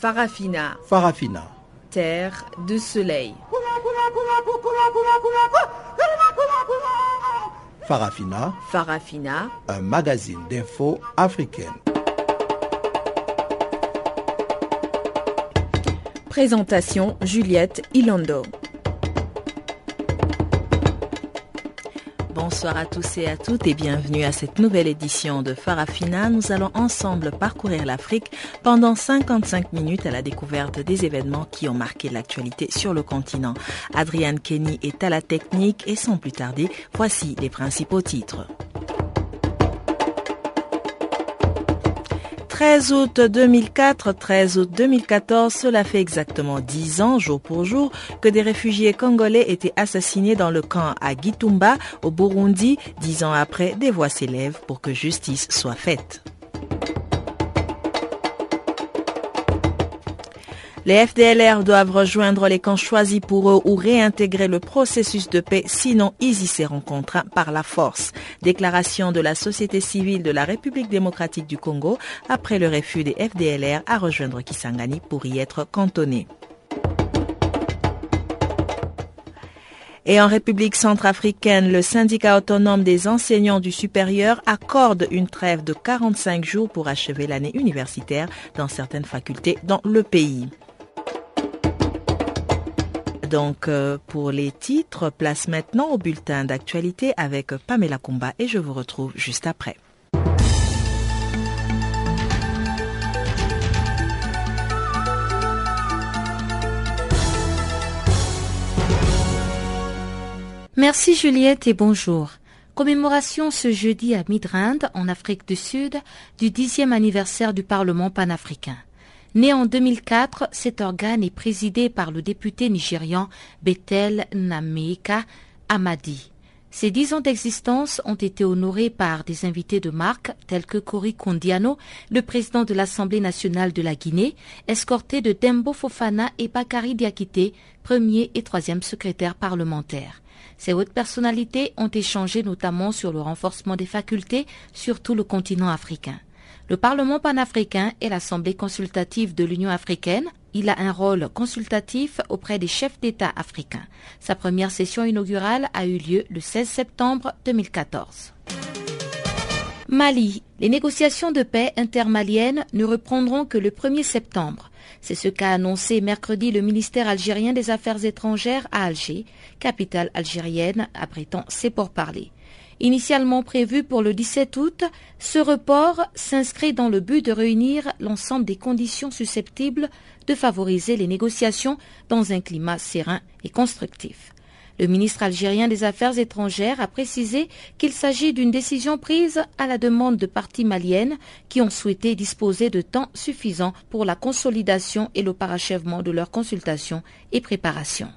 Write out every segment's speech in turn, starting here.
Farafina. Farafina. Terre de soleil. Farafina. Farafina. Un magazine d'infos africaine. Présentation Juliette Ilando. Bonsoir à tous et à toutes et bienvenue à cette nouvelle édition de Farafina. Nous allons ensemble parcourir l'Afrique pendant 55 minutes à la découverte des événements qui ont marqué l'actualité sur le continent. Adrienne Kenny est à la technique et sans plus tarder, voici les principaux titres. 13 août 2004, 13 août 2014, cela fait exactement 10 ans, jour pour jour, que des réfugiés congolais étaient assassinés dans le camp à Gitumba, au Burundi. Dix ans après, des voix s'élèvent pour que justice soit faite. Les FDLR doivent rejoindre les camps choisis pour eux ou réintégrer le processus de paix, sinon ils y seront contraints par la force. Déclaration de la société civile de la République démocratique du Congo après le refus des FDLR à rejoindre Kisangani pour y être cantonnés. Et en République centrafricaine, le syndicat autonome des enseignants du supérieur accorde une trêve de 45 jours pour achever l'année universitaire dans certaines facultés dans le pays donc euh, pour les titres. Place maintenant au bulletin d'actualité avec Pamela Kumba et je vous retrouve juste après. Merci Juliette et bonjour. Commémoration ce jeudi à Midrand, en Afrique du Sud, du dixième anniversaire du Parlement panafricain. Né en 2004, cet organe est présidé par le député nigérian Bethel Nameka Amadi. Ses dix ans d'existence ont été honorés par des invités de marque tels que Cory Kondiano, le président de l'Assemblée nationale de la Guinée, escorté de Dembo Fofana et Bakari Diakité, premier et troisième secrétaire parlementaire. Ces hautes personnalités ont échangé notamment sur le renforcement des facultés sur tout le continent africain. Le Parlement panafricain est l'Assemblée consultative de l'Union africaine. Il a un rôle consultatif auprès des chefs d'État africains. Sa première session inaugurale a eu lieu le 16 septembre 2014. Mali. Les négociations de paix intermaliennes ne reprendront que le 1er septembre. C'est ce qu'a annoncé mercredi le ministère algérien des Affaires étrangères à Alger, capitale algérienne abritant ses pourparlers. Initialement prévu pour le 17 août, ce report s'inscrit dans le but de réunir l'ensemble des conditions susceptibles de favoriser les négociations dans un climat serein et constructif. Le ministre algérien des Affaires étrangères a précisé qu'il s'agit d'une décision prise à la demande de parties maliennes qui ont souhaité disposer de temps suffisant pour la consolidation et le parachèvement de leurs consultations et préparations.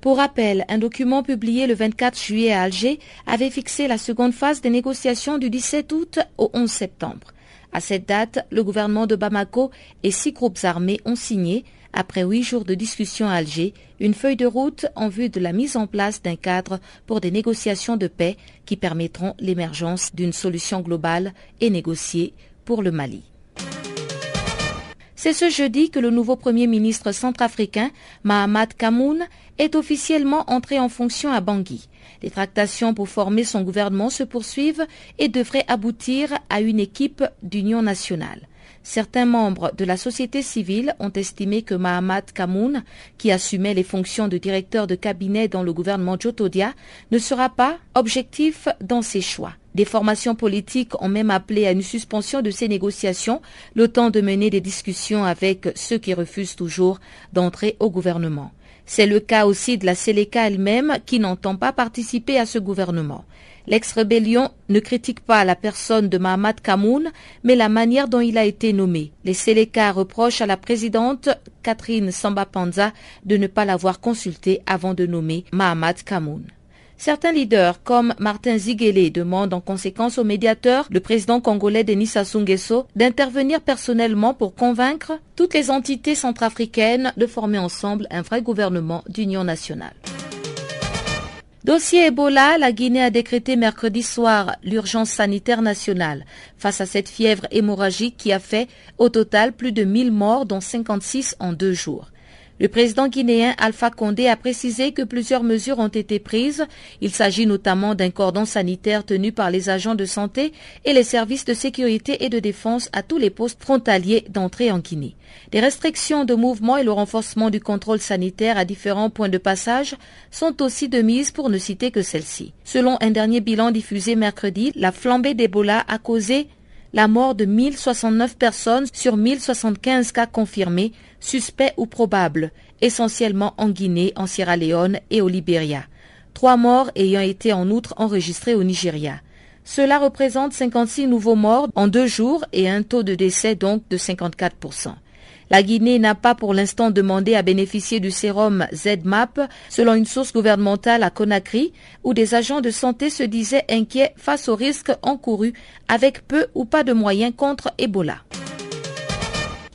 Pour rappel, un document publié le 24 juillet à Alger avait fixé la seconde phase des négociations du 17 août au 11 septembre. À cette date, le gouvernement de Bamako et six groupes armés ont signé, après huit jours de discussion à Alger, une feuille de route en vue de la mise en place d'un cadre pour des négociations de paix qui permettront l'émergence d'une solution globale et négociée pour le Mali. C'est ce jeudi que le nouveau Premier ministre centrafricain, Mahamat Kamoun, est officiellement entré en fonction à Bangui. Les tractations pour former son gouvernement se poursuivent et devraient aboutir à une équipe d'union nationale. Certains membres de la société civile ont estimé que Mahamat Kamoun, qui assumait les fonctions de directeur de cabinet dans le gouvernement Jotodia, ne sera pas objectif dans ses choix. Des formations politiques ont même appelé à une suspension de ces négociations, le temps de mener des discussions avec ceux qui refusent toujours d'entrer au gouvernement. C'est le cas aussi de la Séléka elle-même qui n'entend pas participer à ce gouvernement. L'ex-rébellion ne critique pas la personne de Mahamat Kamoun, mais la manière dont il a été nommé. Les Séléka reprochent à la présidente Catherine Samba Panza de ne pas l'avoir consulté avant de nommer Mahamat Kamoun. Certains leaders, comme Martin Ziguele, demandent en conséquence au médiateur, le président congolais Denis Sassou d'intervenir personnellement pour convaincre toutes les entités centrafricaines de former ensemble un vrai gouvernement d'union nationale. Dossier Ebola, la Guinée a décrété mercredi soir l'urgence sanitaire nationale face à cette fièvre hémorragique qui a fait au total plus de 1000 morts dont 56 en deux jours. Le président guinéen Alpha Condé a précisé que plusieurs mesures ont été prises. Il s'agit notamment d'un cordon sanitaire tenu par les agents de santé et les services de sécurité et de défense à tous les postes frontaliers d'entrée en Guinée. Des restrictions de mouvement et le renforcement du contrôle sanitaire à différents points de passage sont aussi de mise pour ne citer que celle-ci. Selon un dernier bilan diffusé mercredi, la flambée d'Ebola a causé la mort de 1069 personnes sur 1075 cas confirmés, suspects ou probables, essentiellement en Guinée, en Sierra Leone et au Libéria. Trois morts ayant été en outre enregistrés au Nigeria. Cela représente 56 nouveaux morts en deux jours et un taux de décès donc de 54%. La Guinée n'a pas pour l'instant demandé à bénéficier du sérum ZMAP, selon une source gouvernementale à Conakry, où des agents de santé se disaient inquiets face aux risques encourus avec peu ou pas de moyens contre Ebola.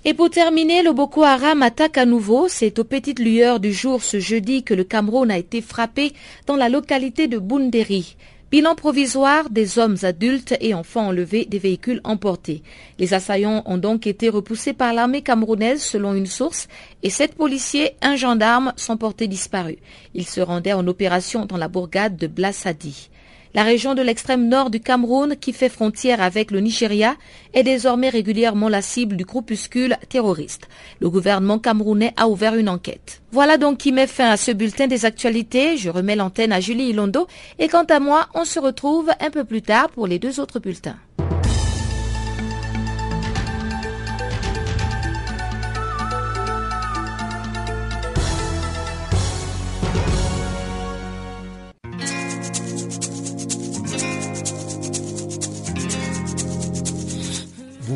Et pour terminer, le Boko Haram attaque à nouveau. C'est aux petites lueurs du jour ce jeudi que le Cameroun a été frappé dans la localité de Boundéry. Bilan provisoire des hommes adultes et enfants enlevés des véhicules emportés. Les assaillants ont donc été repoussés par l'armée camerounaise selon une source et sept policiers, un gendarme sont portés disparus. Ils se rendaient en opération dans la bourgade de Blassadi. La région de l'extrême nord du Cameroun, qui fait frontière avec le Nigeria, est désormais régulièrement la cible du groupuscule terroriste. Le gouvernement camerounais a ouvert une enquête. Voilà donc qui met fin à ce bulletin des actualités. Je remets l'antenne à Julie Ilondo et quant à moi, on se retrouve un peu plus tard pour les deux autres bulletins.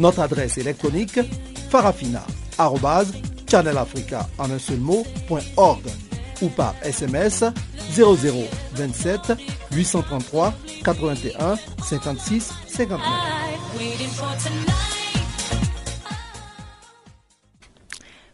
Notre adresse électronique farafina.channelafrica en un seul ou par SMS 0027 833 81 56 59.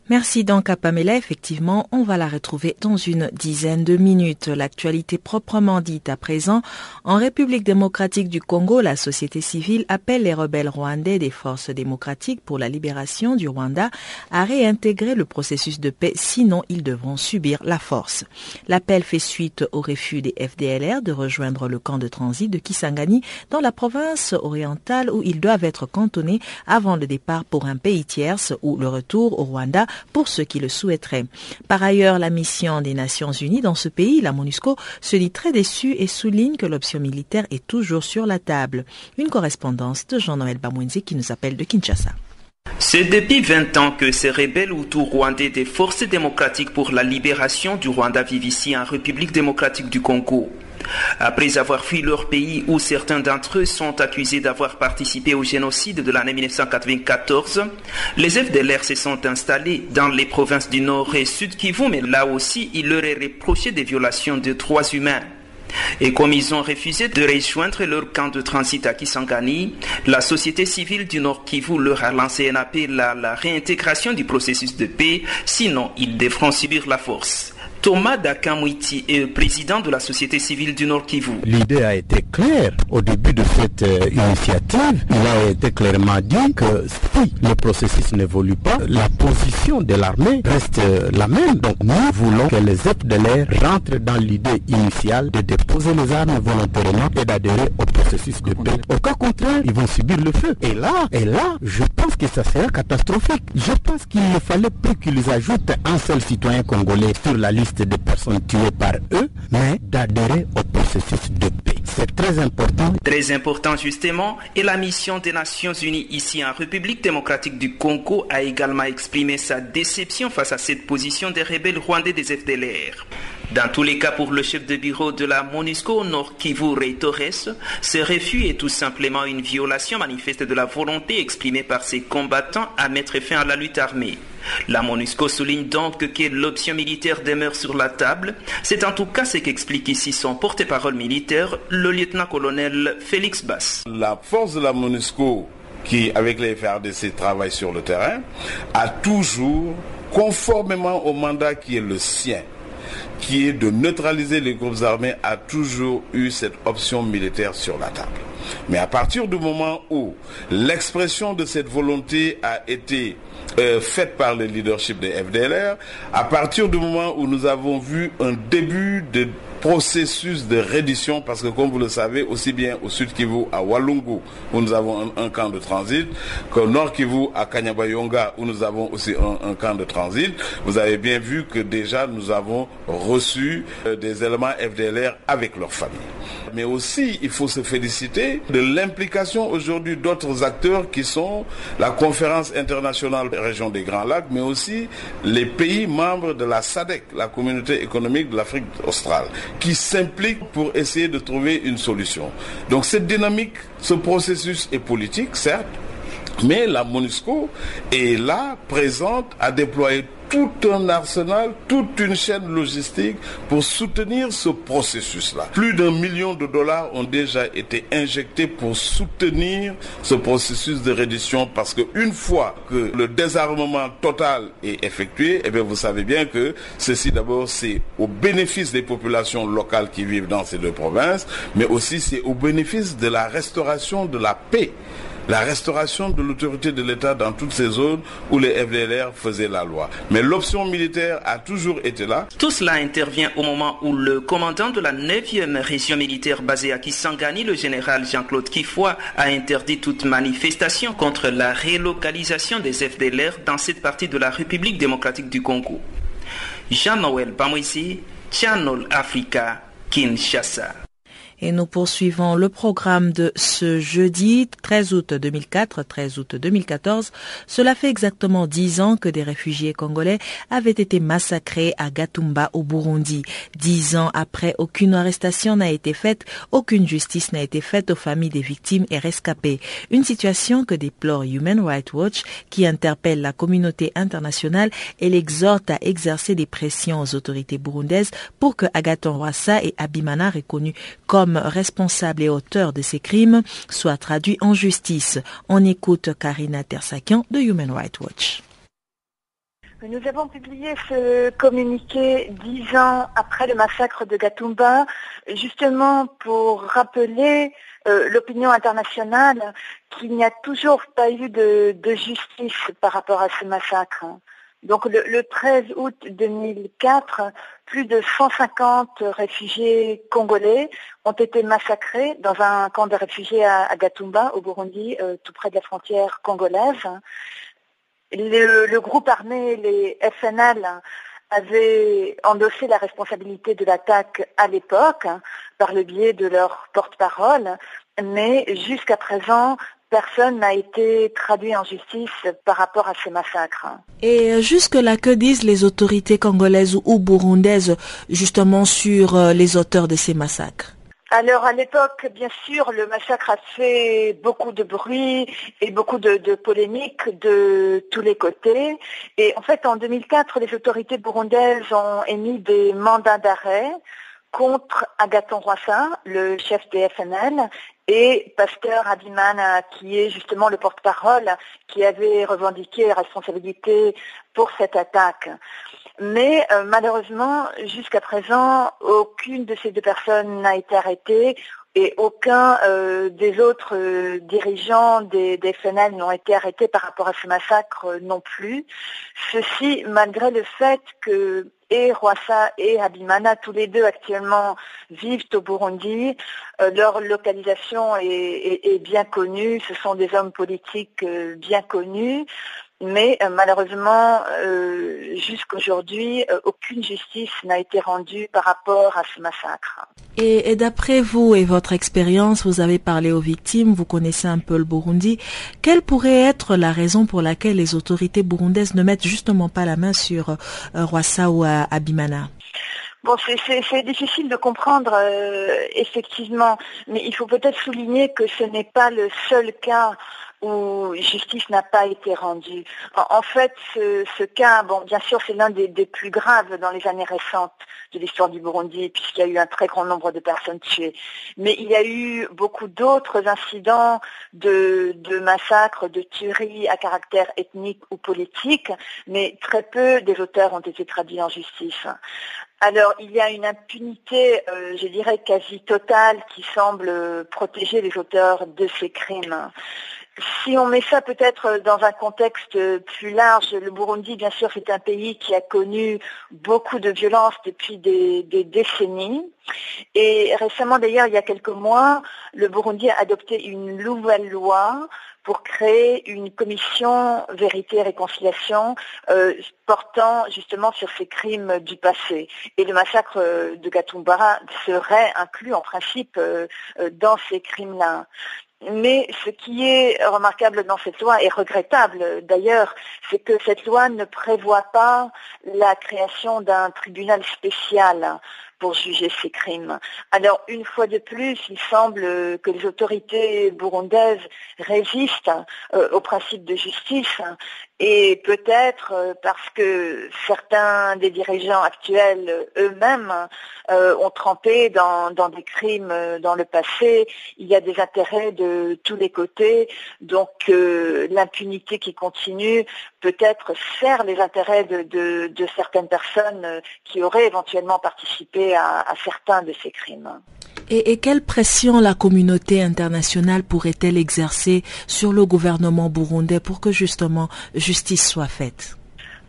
Merci donc à Pamela. Effectivement, on va la retrouver dans une dizaine de minutes. L'actualité proprement dite à présent. En République démocratique du Congo, la société civile appelle les rebelles rwandais des forces démocratiques pour la libération du Rwanda à réintégrer le processus de paix, sinon ils devront subir la force. L'appel fait suite au refus des FDLR de rejoindre le camp de transit de Kisangani dans la province orientale où ils doivent être cantonnés avant le départ pour un pays tierce ou le retour au Rwanda pour ceux qui le souhaiteraient. Par ailleurs, la mission des Nations Unies dans ce pays, la MONUSCO, se dit très déçue et souligne que l'option militaire est toujours sur la table. Une correspondance de Jean-Noël Bamwenzi qui nous appelle de Kinshasa. C'est depuis 20 ans que ces rebelles autour rwandais des forces démocratiques pour la libération du Rwanda vivent ici en République démocratique du Congo. Après avoir fui leur pays où certains d'entre eux sont accusés d'avoir participé au génocide de l'année 1994, les FDLR se sont installés dans les provinces du Nord et Sud Kivu, mais là aussi, il leur est reproché des violations de droits humains. Et comme ils ont refusé de rejoindre leur camp de transit à Kisangani, la société civile du Nord Kivu leur a lancé un appel à la réintégration du processus de paix, sinon ils devront subir la force. Thomas Dakamwiti est président de la société civile du Nord Kivu. L'idée a été claire au début de cette euh, initiative. Il a été clairement dit que si le processus n'évolue pas, la position de l'armée reste euh, la même. Donc nous voulons que les FDLR rentrent dans l'idée initiale de déposer les armes volontairement et d'adhérer au Au cas contraire, ils vont subir le feu. Et là, et là, je pense que ça sera catastrophique. Je pense qu'il ne fallait plus qu'ils ajoutent un seul citoyen congolais sur la liste des personnes tuées par eux, mais d'adhérer au processus de paix. C'est très important. Très important justement, et la mission des Nations Unies ici en République démocratique du Congo a également exprimé sa déception face à cette position des rebelles rwandais des FDLR. Dans tous les cas, pour le chef de bureau de la MONUSCO, Nord Kivu Rey Torres, ce refus est tout simplement une violation manifeste de la volonté exprimée par ses combattants à mettre fin à la lutte armée. La MONUSCO souligne donc que l'option militaire demeure sur la table. C'est en tout cas ce qu'explique ici son porte-parole militaire, le lieutenant-colonel Félix Bass. La force de la MONUSCO qui, avec les FRDC, travaille sur le terrain, a toujours, conformément au mandat qui est le sien, qui est de neutraliser les groupes armés, a toujours eu cette option militaire sur la table. Mais à partir du moment où l'expression de cette volonté a été euh, faite par le leadership des FDLR, à partir du moment où nous avons vu un début de processus de reddition parce que comme vous le savez, aussi bien au sud Kivu, à Walungu, où nous avons un, camp de transit, qu'au nord Kivu, à Kanyabayonga, où nous avons aussi un, camp de transit, vous avez bien vu que déjà nous avons reçu euh, des éléments FDLR avec leurs familles. Mais aussi, il faut se féliciter de l'implication aujourd'hui d'autres acteurs qui sont la conférence internationale région des Grands Lacs, mais aussi les pays membres de la SADC, la communauté économique de l'Afrique australe, qui s'impliquent pour essayer de trouver une solution. Donc cette dynamique, ce processus est politique, certes, mais la MONUSCO est là, présente, à déployer tout un arsenal, toute une chaîne logistique pour soutenir ce processus-là. Plus d'un million de dollars ont déjà été injectés pour soutenir ce processus de reddition parce qu'une fois que le désarmement total est effectué, eh bien vous savez bien que ceci d'abord c'est au bénéfice des populations locales qui vivent dans ces deux provinces, mais aussi c'est au bénéfice de la restauration de la paix la restauration de l'autorité de l'État dans toutes ces zones où les FDLR faisaient la loi. Mais l'option militaire a toujours été là. Tout cela intervient au moment où le commandant de la 9e région militaire basée à Kisangani, le général Jean-Claude Kifoy, a interdit toute manifestation contre la relocalisation des FDLR dans cette partie de la République démocratique du Congo. Jean-Noël Bamouissi, Channel Africa, Kinshasa. Et nous poursuivons le programme de ce jeudi 13 août 2004, 13 août 2014. Cela fait exactement dix ans que des réfugiés congolais avaient été massacrés à Gatumba au Burundi. Dix ans après, aucune arrestation n'a été faite, aucune justice n'a été faite aux familles des victimes et rescapés. Une situation que déplore Human Rights Watch qui interpelle la communauté internationale et l'exhorte à exercer des pressions aux autorités burundaises pour que Agaton Rwassa et Abimana reconnus comme responsable et auteur de ces crimes soit traduit en justice. On écoute Karina Tersakian de Human Rights Watch. Nous avons publié ce communiqué dix ans après le massacre de Gatumba, justement pour rappeler euh, l'opinion internationale qu'il n'y a toujours pas eu de, justice par rapport à ce massacre. Donc le 13 août 2004, plus de 150 réfugiés congolais ont été massacrés dans un camp de réfugiés à, Gatumba, au Burundi, euh, tout près de la frontière congolaise. Le, groupe armé, les FNL, avait endossé la responsabilité de l'attaque à l'époque par le biais de leur porte-parole, mais jusqu'à présent, personne n'a été traduit en justice par rapport à ce massacre. Et jusque-là, que disent les autorités congolaises ou burundaises justement sur euh, les auteurs de ces massacres? Alors à l'époque, bien sûr, le massacre a fait beaucoup de bruit et beaucoup de, de polémiques de tous les côtés. Et en fait, en 2004, les autorités burundaises ont émis des mandats d'arrêt contre Agathon Rwassa, le chef des FNL, et Pasteur Abimana, qui est justement le porte-parole qui avait revendiqué la responsabilité pour cette attaque. Mais euh, malheureusement, jusqu'à présent, aucune de ces deux personnes n'a été arrêtée et aucun euh, des autres euh, dirigeants des, des FNL n'ont été arrêtés par rapport à ce massacre non plus. Ceci malgré le fait que et Rwasa et Abimana, tous les deux actuellement vivent au Burundi. Euh, leur localisation est, bien connue, ce sont des hommes politiques euh, bien connus. Mais euh, malheureusement, euh, jusqu'aujourd'hui, euh, aucune justice n'a été rendue par rapport à ce massacre. Et, et d'après vous et votre expérience, vous avez parlé aux victimes, vous connaissez un peu le Burundi. Quelle pourrait être la raison pour laquelle les autorités burundaises ne mettent justement pas la main sur euh, Rwasa ou Abimana? Bon, c'est difficile de comprendre effectivement, mais il faut peut-être souligner que ce n'est pas le seul cas où justice n'a pas été rendue. En, fait, ce, cas, bon, bien sûr, c'est l'un des, plus graves dans les années récentes de l'histoire du Burundi, puisqu'il y a eu un très grand nombre de personnes tuées. Mais il y a eu beaucoup d'autres incidents de, massacres, de tueries à caractère ethnique ou politique, mais très peu des auteurs ont été traduits en justice. Alors, il y a une impunité, euh, je dirais, quasi totale qui semble protéger les auteurs de ces crimes. Si on met ça peut-être dans un contexte plus large, le Burundi, bien sûr, c'est un pays qui a connu beaucoup de violences depuis des, décennies. Et récemment, d'ailleurs, il y a quelques mois, le Burundi a adopté une nouvelle loi pour créer une commission vérité et réconciliation euh, portant justement sur ces crimes du passé. Et le massacre de Gatumbara serait inclus en principe euh, dans ces crimes-là. Mais ce qui est remarquable dans cette loi, et regrettable d'ailleurs, c'est que cette loi ne prévoit pas la création d'un tribunal spécial pour juger ces crimes. Alors, une fois de plus, il semble que les autorités burundaises résistent euh, au principe de justice et peut-être euh, parce que certains des dirigeants actuels eux-mêmes euh, ont trempé dans, des crimes dans le passé, il y a des intérêts de tous les côtés, donc l'impunité qui continue peut-être sert les intérêts de certaines personnes qui auraient éventuellement participé à, certains de ces crimes. Et, quelle pression la communauté internationale pourrait-elle exercer sur le gouvernement burundais pour que justement justice soit faite?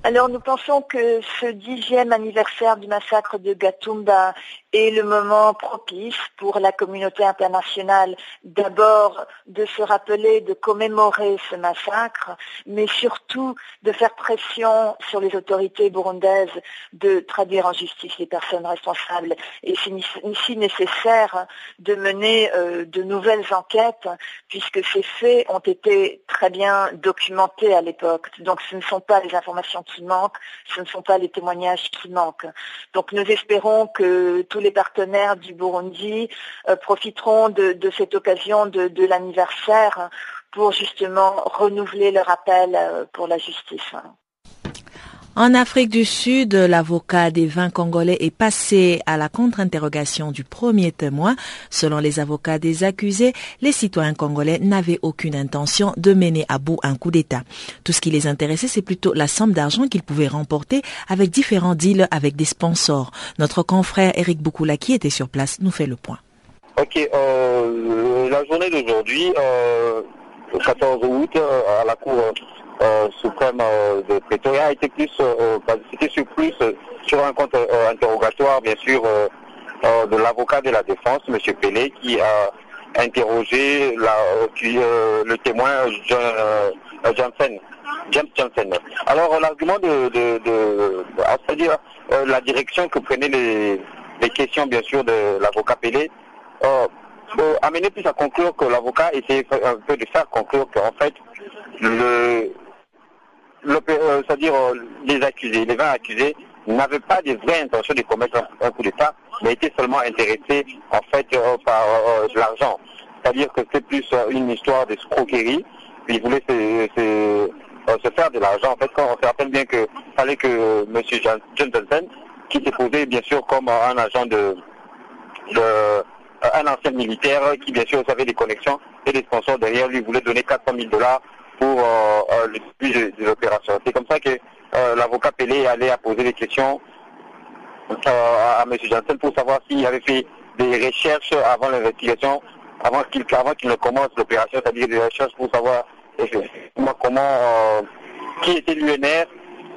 Alors nous pensons que ce dixième anniversaire du massacre de Gatumba le moment propice pour la communauté internationale d'abord de se rappeler, de commémorer ce massacre, mais surtout de faire pression sur les autorités burundaises de traduire en justice les personnes responsables. Et c'est ici nécessaire de mener euh, de nouvelles enquêtes puisque ces faits ont été très bien documentés à l'époque. Donc ce ne sont pas les informations qui manquent, ce ne sont pas les témoignages qui manquent. Donc nous espérons que tous les partenaires du Burundi euh, profiteront de, cette occasion de, l'anniversaire pour justement renouveler leur appel euh, pour la justice. En Afrique du Sud, l'avocat des 20 Congolais est passé à la contre-interrogation du premier témoin. Selon les avocats des accusés, les citoyens congolais n'avaient aucune intention de mener à bout un coup d'État. Tout ce qui les intéressait, c'est plutôt la somme d'argent qu'ils pouvaient remporter avec différents deals avec des sponsors. Notre confrère Eric Boukoula, qui était sur place, nous fait le point. Ok, euh, la journée d'aujourd'hui, euh, le 14 août, euh, à la Cour suprême euh, de Pretoria était plus, euh, c'était sur plus sur un compte interrogatoire, bien sûr, de l'avocat de la défense, M. Pelé, qui a interrogé la, le témoin John. James Johnson. Alors l'argument de, de, c'est-à-dire la direction que prenaient les, les, questions bien sûr de l'avocat Pelé, euh, amener plus à conclure que l'avocat essayait un peu de faire conclure qu'en fait le euh, c'est-à-dire euh, les accusés, les 20 accusés, n'avaient pas de vraies intentions de commettre un, coup d'État, mais étaient seulement intéressés en fait euh, par l'argent. C'est-à-dire que c'est plus une histoire de scroquerie. Ils voulaient se, faire de l'argent. En fait, on se rappelle bien que fallait que M. John Johnson, qui s'est posé bien sûr comme un agent de, un ancien militaire qui bien sûr avait des connexions et des sponsors derrière lui voulait donner 400 000 dollars pour euh, euh, le début de, l'opération. C'est comme ça que euh, l'avocat Pelé allait à poser des questions à, M. Janssen pour savoir s'il avait fait des recherches avant l'investigation, avant qu'il ne commence l'opération, c'est-à-dire des recherches pour savoir comment, qui était l'UNR,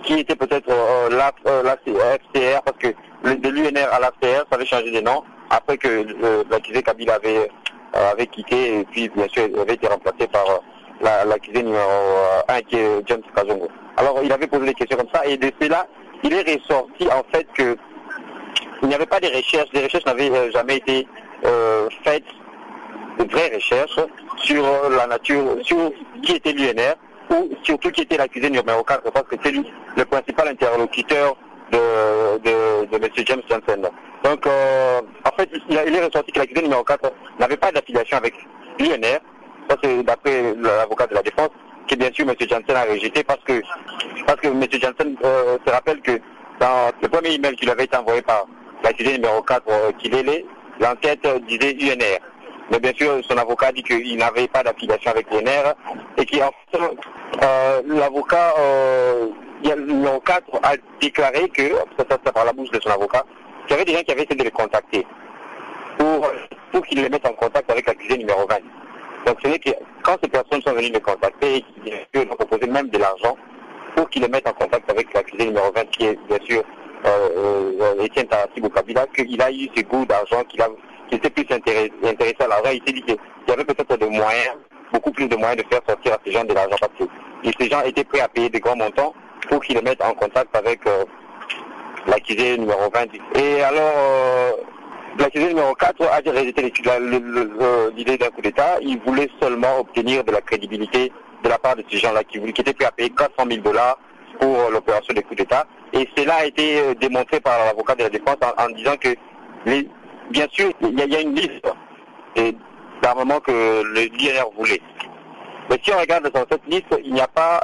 qui était peut-être la, FCR, parce que de l'UNR à l'AFCR, ça avait changé de nom après que l'accusé Kabila avait, avait quitté et puis bien sûr avait été remplacé par l'accusé numéro 1 qui est James Kazongo. Alors il avait posé des questions comme ça et de cela, il est ressorti en fait que il n'y avait pas de recherches, les recherches n'avaient jamais été faites, de vraies recherches sur la nature, sur qui était l'UNR ou surtout qui était l'accusé numéro 4 parce que c'est lui le principal interlocuteur de, de, M. James Johnson. Donc, euh, en fait, il, est ressorti que l'accusé numéro 4 n'avait pas d'affiliation avec l'UNR. Ça, c'est d'après l'avocat de la défense, que bien sûr M. Johnson a rejeté parce que, parce que M. Johnson euh, se rappelle que dans le premier email qui lui avait été envoyé par l'accusé numéro 4 euh, qu'il est l'enquête disait UNR. Mais bien sûr, son avocat dit qu'il n'avait pas d'affiliation avec l'UNR et qu'en fait, euh, l'avocat euh, numéro 4 a déclaré que, ça, ça, par la bouche de son avocat, qu'il y avait des gens qui avaient essayé de le contacter pour, pour qu'il les mette en contact avec l'accusé numéro 20. Donc ce n'est que quand ces personnes sont venues le contacter et qu'ils ont proposé même de l'argent pour qu'il les mette en contact avec l'accusé numéro 20, qui est bien sûr euh, euh, Tarassi Kabila, qu'il a eu ce goût d'argent, qu'il était plus intéressé, à l'argent. Il s'est dit qu'il y avait peut-être des moyens, beaucoup plus de moyens de faire sortir à ces gens de l'argent parce que ces gens étaient prêts à payer des grands montants pour qu'ils le mettent en contact avec euh, l'accusé numéro 20. Et alors, euh, l'accusé numéro 4 a rejeté l'idée d'un coup d'État. Il voulait seulement obtenir de la crédibilité de la part de ces gens-là qui, qui étaient prêts à payer 400 000 dollars pour l'opération des coups d'État. Et cela a été euh, démontré par l'avocat de la défense en, disant que, les, bien sûr, il y, a une liste d'armements que le l'INR voulait. Mais si on regarde dans cette liste, il n'y a pas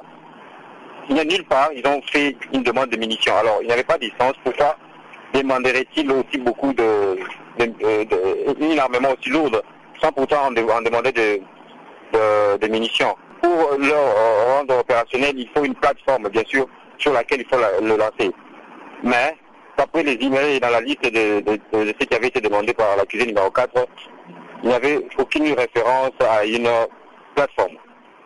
il n'y a nulle part, ils ont fait une demande de munitions. Alors, il n'y avait pas de licence. Pourquoi demanderait-il aussi beaucoup de, une aussi lourde sans pourtant en, demander de, de, munitions Pour le rendre opérationnel, il faut une plateforme, bien sûr, sur laquelle il faut le lancer. Mais, d'après les emails dans la liste de, ce qui avait été demandé par l'accusé numéro 4, il n'y avait aucune référence à une plateforme.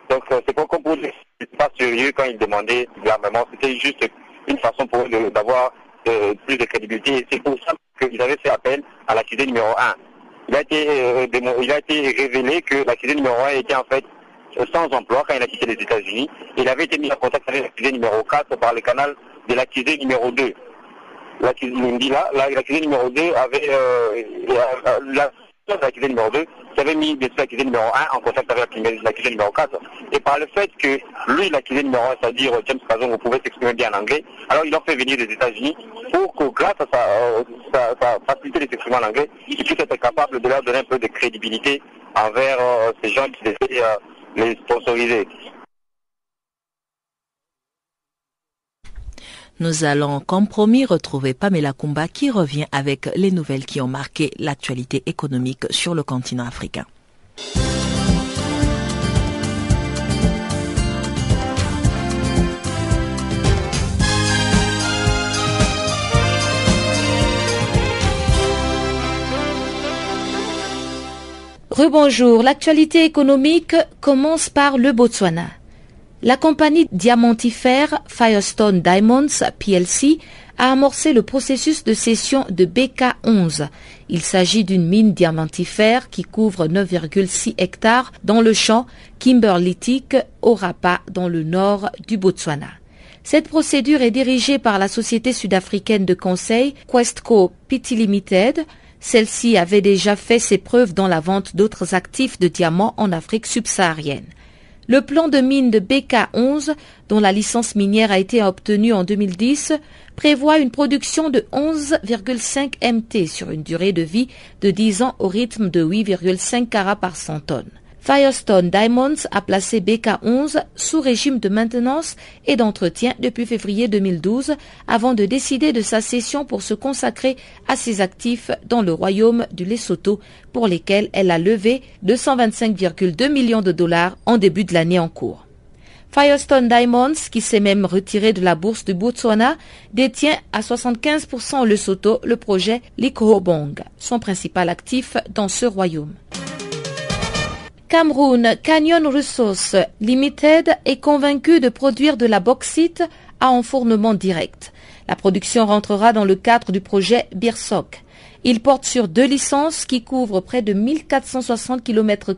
Donc, euh, c'est pas qu'on pouvait pas sérieux quand ils demandaient de l'armement. C'était juste une façon pour eux d'avoir euh, plus de crédibilité. C'est pour ça qu'ils avaient fait appel à l'accusé numéro 1. Il a été, euh, il a été révélé que l'accusé numéro 1 était en fait sans emploi quand il a quitté les États-Unis. Il avait été mis en contact avec l'accusé numéro 4 par le canal de l'accusé numéro 2. L'accusé numéro 2 avait la l'accusé numéro 2, qui avait mis l'accusé numéro 1 en contact avec l'accusé numéro 4. Et par le fait que lui, l'accusé numéro 1, c'est-à-dire James Kazong, pouvait s'exprimer bien en anglais, alors il a fait venir des États-Unis pour que grâce à sa, euh, facilité de s'exprimer en anglais, il puisse être capable de leur donner un peu de crédibilité envers euh, ces gens qui étaient euh, les sponsoriser. Nous allons, comme promis, retrouver Pamela Kumba qui revient avec les nouvelles qui ont marqué l'actualité économique sur le continent africain. Rebonjour, l'actualité économique commence par le Botswana. La compagnie diamantifère Firestone Diamonds PLC a amorcé le processus de cession de BK11. Il s'agit d'une mine diamantifère qui couvre 9,6 hectares dans le champ Kimberlitic au Rapa dans le nord du Botswana. Cette procédure est dirigée par la société sud-africaine de conseil Questco Pty Limited. Celle-ci avait déjà fait ses preuves dans la vente d'autres actifs de diamants en Afrique subsaharienne. Le plan de mine de BK11, dont la licence minière a été obtenue en 2010, prévoit une production de 11,5 MT sur une durée de vie de 10 ans au rythme de 8,5 carats par 100 tonnes. Firestone Diamonds a placé BK11 sous régime de maintenance et d'entretien depuis février 2012 avant de décider de sa cession pour se consacrer à ses actifs dans le royaume du Lesotho pour lesquels elle a levé 225,2 millions de dollars en début de l'année en cours. Firestone Diamonds, qui s'est même retiré de la bourse du Botswana, détient à 75% au Lesotho le projet Likhobong, son principal actif dans ce royaume. Cameroun Canyon Resources Limited est convaincu de produire de la bauxite à enfournement direct. La production rentrera dans le cadre du projet BIRSOC. Il porte sur deux licences qui couvrent près de 1460 km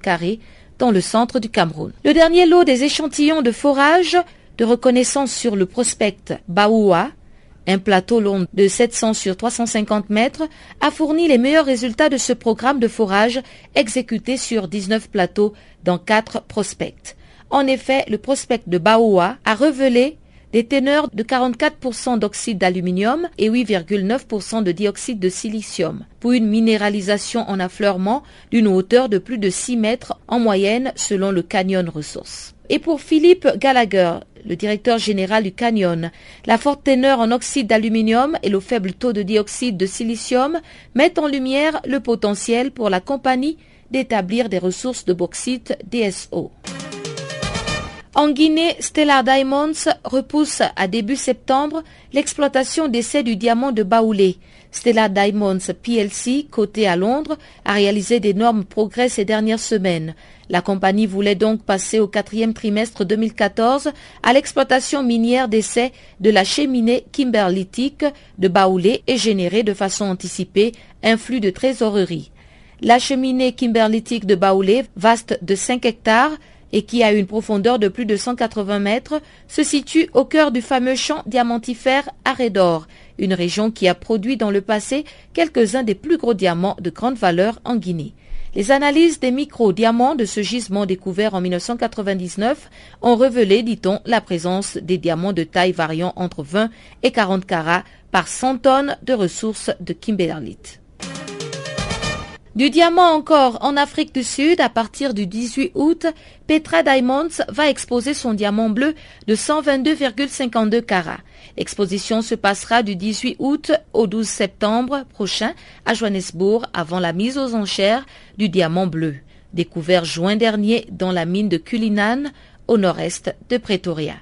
dans le centre du Cameroun. Le dernier lot des échantillons de forage de reconnaissance sur le prospect Baoua, un plateau long de 700 sur 350 mètres, a fourni les meilleurs résultats de ce programme de forage exécuté sur 19 plateaux dans 4 prospects. En effet, le prospect de Baoua a révélé des teneurs de 44% d'oxyde d'aluminium et 8,9% de dioxyde de silicium, pour une minéralisation en affleurement d'une hauteur de plus de 6 mètres en moyenne selon le Canyon Ressources. Et pour Philippe Gallagher, le directeur général du Canyon, la forte teneur en oxyde d'aluminium et le faible taux de dioxyde de silicium mettent en lumière le potentiel pour la compagnie d'établir des ressources de bauxite DSO. En Guinée, Stellar Diamonds repousse à début septembre l'exploitation d'essais du diamant de Baoulé. Stellar Diamonds PLC, coté à Londres, a réalisé d'énormes progrès ces dernières semaines. La compagnie voulait donc passer au quatrième trimestre 2014 à l'exploitation minière d'essais de la cheminée kimberlitique de Baoulé et générer de façon anticipée un flux de trésorerie. La cheminée kimberlitique de Baoulé, vaste de 5 hectares, et qui a une profondeur de plus de 180 mètres, se situe au cœur du fameux champ diamantifère Arédor, une région qui a produit dans le passé quelques-uns des plus gros diamants de grande valeur en Guinée. Les analyses des micro-diamants de ce gisement découvert en 1999 ont révélé, dit-on, la présence des diamants de taille variant entre 20 et 40 carats par 100 tonnes de ressources de kimberlite. Du diamant encore en Afrique du Sud, à partir du 18 août, Petra Diamonds va exposer son diamant bleu de 122,52 carats. L'exposition se passera du 18 août au 12 septembre prochain à Johannesburg avant la mise aux enchères du diamant bleu, découvert juin dernier dans la mine de Cullinan au nord-est de Pretoria.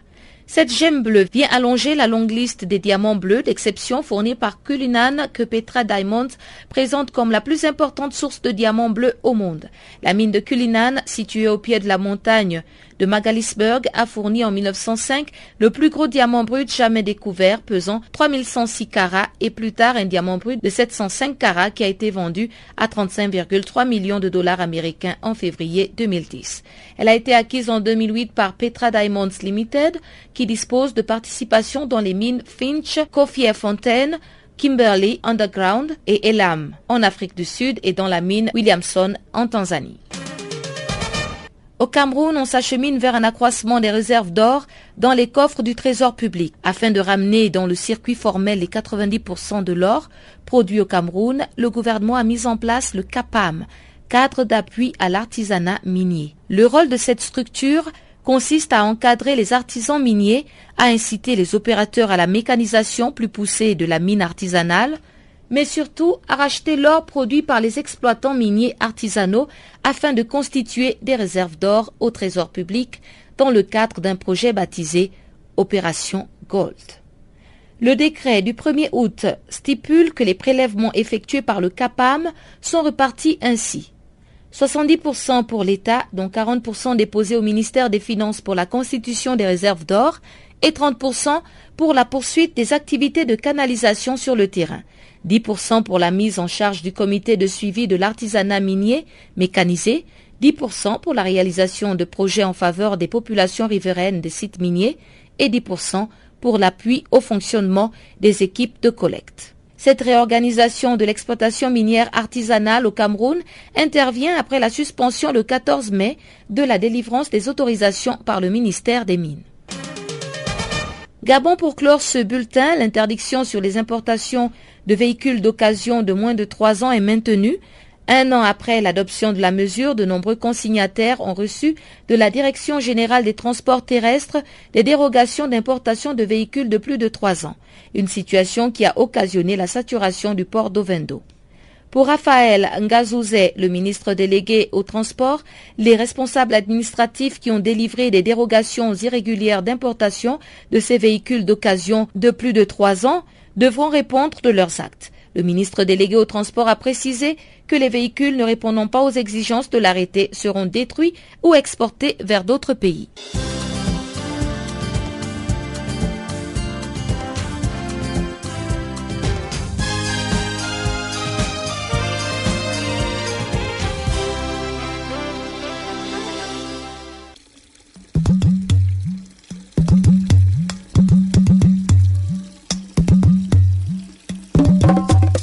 Cette gemme bleue vient allonger la longue liste des diamants bleus d'exception fournis par Cullinan que Petra Diamonds présente comme la plus importante source de diamants bleus au monde. La mine de Cullinan, située au pied de la montagne de Magalisberg a fourni en 1905 le plus gros diamant brut jamais découvert, pesant 3106 carats, et plus tard un diamant brut de 705 carats qui a été vendu à 35,3 millions de dollars américains en février 2010. Elle a été acquise en 2008 par Petra Diamonds Limited, qui dispose de participations dans les mines Finch, Fontaine, Kimberley Underground et Elam en Afrique du Sud et dans la mine Williamson en Tanzanie. Au Cameroun, on s'achemine vers un accroissement des réserves d'or dans les coffres du trésor public. Afin de ramener dans le circuit formel les 90% de l'or produit au Cameroun, le gouvernement a mis en place le CAPAM, cadre d'appui à l'artisanat minier. Le rôle de cette structure consiste à encadrer les artisans miniers, à inciter les opérateurs à la mécanisation plus poussée de la mine artisanale, mais surtout à racheter l'or produit par les exploitants miniers artisanaux afin de constituer des réserves d'or au trésor public dans le cadre d'un projet baptisé Opération Gold. Le décret du 1er août stipule que les prélèvements effectués par le CAPAM sont repartis ainsi. 70% pour l'État, dont 40% déposés au ministère des Finances pour la constitution des réserves d'or et 30% pour la poursuite des activités de canalisation sur le terrain. 10% pour la mise en charge du comité de suivi de l'artisanat minier mécanisé, 10% pour la réalisation de projets en faveur des populations riveraines des sites miniers et 10% pour l'appui au fonctionnement des équipes de collecte. Cette réorganisation de l'exploitation minière artisanale au Cameroun intervient après la suspension le 14 mai de la délivrance des autorisations par le ministère des Mines. Gabon pour clore ce bulletin, l'interdiction sur les importations de véhicules d'occasion de moins de trois ans est maintenue. Un an après l'adoption de la mesure, de nombreux consignataires ont reçu de la Direction générale des transports terrestres des dérogations d'importation de véhicules de plus de trois ans, une situation qui a occasionné la saturation du port d'Ovendo. Pour Raphaël Ngazouze, le ministre délégué au transport, les responsables administratifs qui ont délivré des dérogations irrégulières d'importation de ces véhicules d'occasion de plus de trois ans devront répondre de leurs actes. Le ministre délégué au transport a précisé que les véhicules ne répondant pas aux exigences de l'arrêté seront détruits ou exportés vers d'autres pays.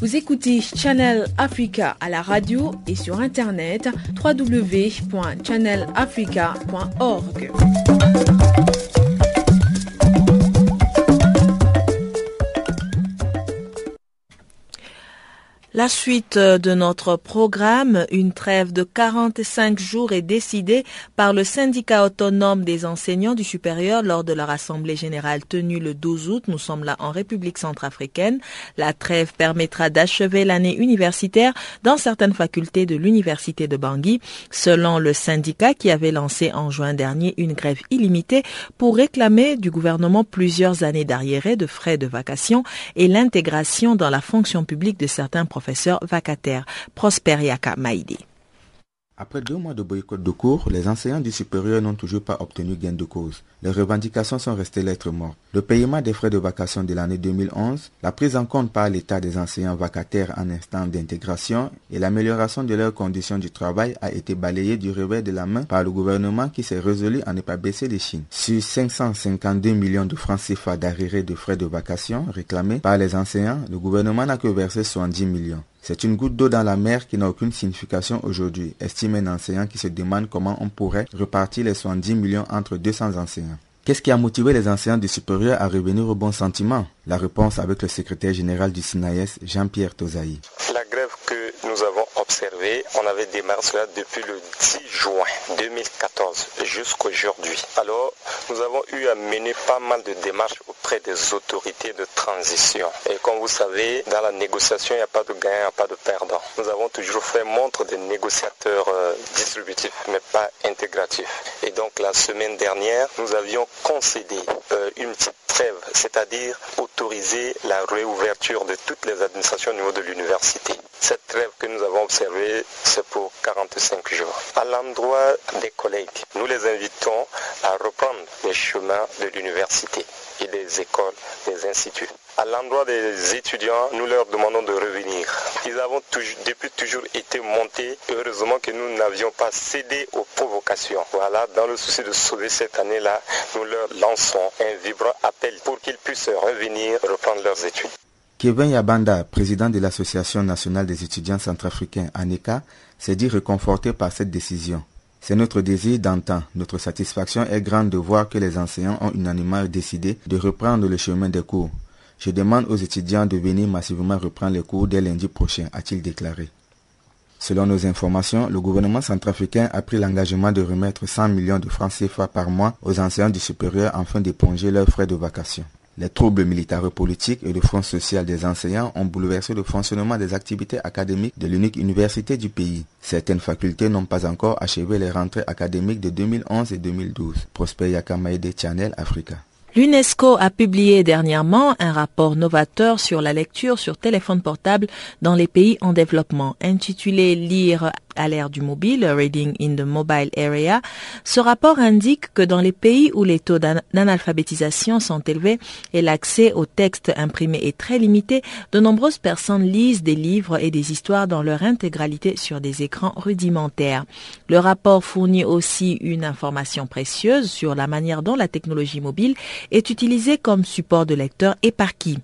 Vous écoutez Channel Africa à la radio et sur internet www.channelafrica.org. La suite de notre programme, une trêve de 45 jours est décidée par le syndicat autonome des enseignants du supérieur lors de leur assemblée générale tenue le 12 août. Nous sommes là en République centrafricaine. La trêve permettra d'achever l'année universitaire dans certaines facultés de l'université de Bangui, selon le syndicat qui avait lancé en juin dernier une grève illimitée pour réclamer du gouvernement plusieurs années d'arriérés de frais de vacation et l'intégration dans la fonction publique de certains professeurs professeur vacataire Prosper Yaka Maïdi. Après deux mois de boycott de cours, les enseignants du supérieur n'ont toujours pas obtenu gain de cause. Les revendications sont restées lettres mortes. Le paiement des frais de vacation de l'année 2011, la prise en compte par l'État des enseignants vacataires en instant d'intégration et l'amélioration de leurs conditions du travail a été balayé du revers de la main par le gouvernement qui s'est résolu à ne pas baisser les chines. Sur 552 millions de francs CFA d'arriérés de frais de vacation réclamés par les enseignants, le gouvernement n'a que versé 70 millions. C'est une goutte d'eau dans la mer qui n'a aucune signification aujourd'hui, estime un enseignant qui se demande comment on pourrait repartir les 70 millions entre 200 enseignants. Qu'est-ce qui a motivé les enseignants du supérieur à revenir au bon sentiment? La réponse avec le secrétaire général du SINAES, Jean-Pierre Tozaï. La grève que nous avons on avait démarré cela depuis le 10 juin 2014 jusqu'aujourd'hui. Alors, nous avons eu à mener pas mal de démarches auprès des autorités de transition. Et comme vous savez, dans la négociation, il n'y a pas de gagnant, il n'y a pas de perdant. Nous avons toujours fait montre des négociateurs euh, distributifs, mais pas intégratifs. Et donc, la semaine dernière, nous avions concédé euh, une petite trêve, c'est-à-dire autoriser la réouverture de toutes les administrations au niveau de l'université. Cette trêve que nous avons observée, c'est pour 45 jours. À l'endroit des collègues, nous les invitons à reprendre les chemins de l'université et des écoles, des instituts. À l'endroit des étudiants, nous leur demandons de revenir. Ils avons depuis toujours été montés. Heureusement que nous n'avions pas cédé aux provocations. Voilà, dans le souci de sauver cette année-là, nous leur lançons un vibrant appel pour qu'ils puissent revenir reprendre leurs études. Kevin Yabanda, président de l'Association nationale des étudiants centrafricains ANECA, s'est dit réconforté par cette décision. C'est notre désir d'antan. Notre satisfaction est grande de voir que les enseignants ont unanimement décidé de reprendre le chemin des cours. Je demande aux étudiants de venir massivement reprendre les cours dès lundi prochain, a-t-il déclaré. Selon nos informations, le gouvernement centrafricain a pris l'engagement de remettre 100 millions de francs CFA par mois aux enseignants du supérieur afin d'éponger leurs frais de vacation. Les troubles militaro-politiques et le Front social des enseignants ont bouleversé le fonctionnement des activités académiques de l'unique université du pays. Certaines facultés n'ont pas encore achevé les rentrées académiques de 2011 et 2012. Prosper Yakamaide Channel Africa. L'UNESCO a publié dernièrement un rapport novateur sur la lecture sur téléphone portable dans les pays en développement, intitulé Lire à l'ère du mobile, Reading in the Mobile Area. Ce rapport indique que dans les pays où les taux d'analphabétisation sont élevés et l'accès aux textes imprimés est très limité, de nombreuses personnes lisent des livres et des histoires dans leur intégralité sur des écrans rudimentaires. Le rapport fournit aussi une information précieuse sur la manière dont la technologie mobile est utilisée comme support de lecteur et par qui.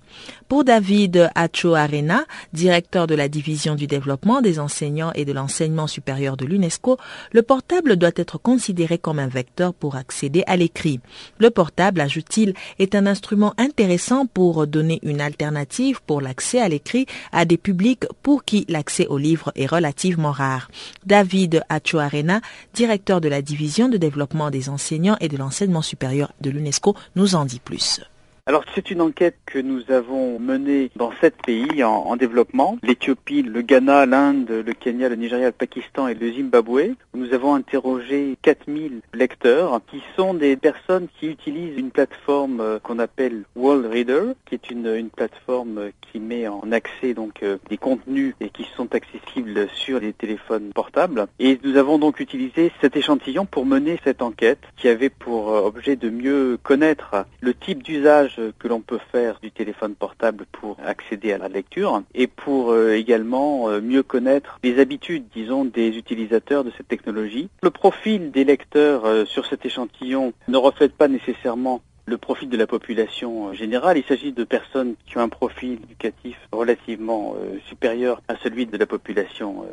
Pour David Acho Arena, directeur de la division du développement des enseignants et de l'enseignement supérieur de l'UNESCO, le portable doit être considéré comme un vecteur pour accéder à l'écrit. Le portable, ajoute-t-il, est un instrument intéressant pour donner une alternative pour l'accès à l'écrit à des publics pour qui l'accès au livre est relativement rare. David Acho Arena, directeur de la division de développement des enseignants et de l'enseignement supérieur de l'UNESCO, nous en dit plus. Alors c'est une enquête que nous avons menée dans sept pays en, développement, l'Éthiopie, le Ghana, l'Inde, le Kenya, le Nigeria, le Pakistan et le Zimbabwe. Nous avons interrogé 4000 lecteurs qui sont des personnes qui utilisent une plateforme euh, qu'on appelle World Reader, qui est une, une plateforme qui met en accès donc euh, des contenus et qui sont accessibles sur les téléphones portables. Et nous avons donc utilisé cet échantillon pour mener cette enquête qui avait pour euh, objet de mieux connaître le type d'usage que l'on peut faire du téléphone portable pour accéder à la lecture et pour euh, également euh, mieux connaître les habitudes, disons, des utilisateurs de cette technologie. Le profil des lecteurs euh, sur cet échantillon ne reflète pas nécessairement le profil de la population générale. Il s'agit de personnes qui ont un profil éducatif relativement supérieur à celui de la population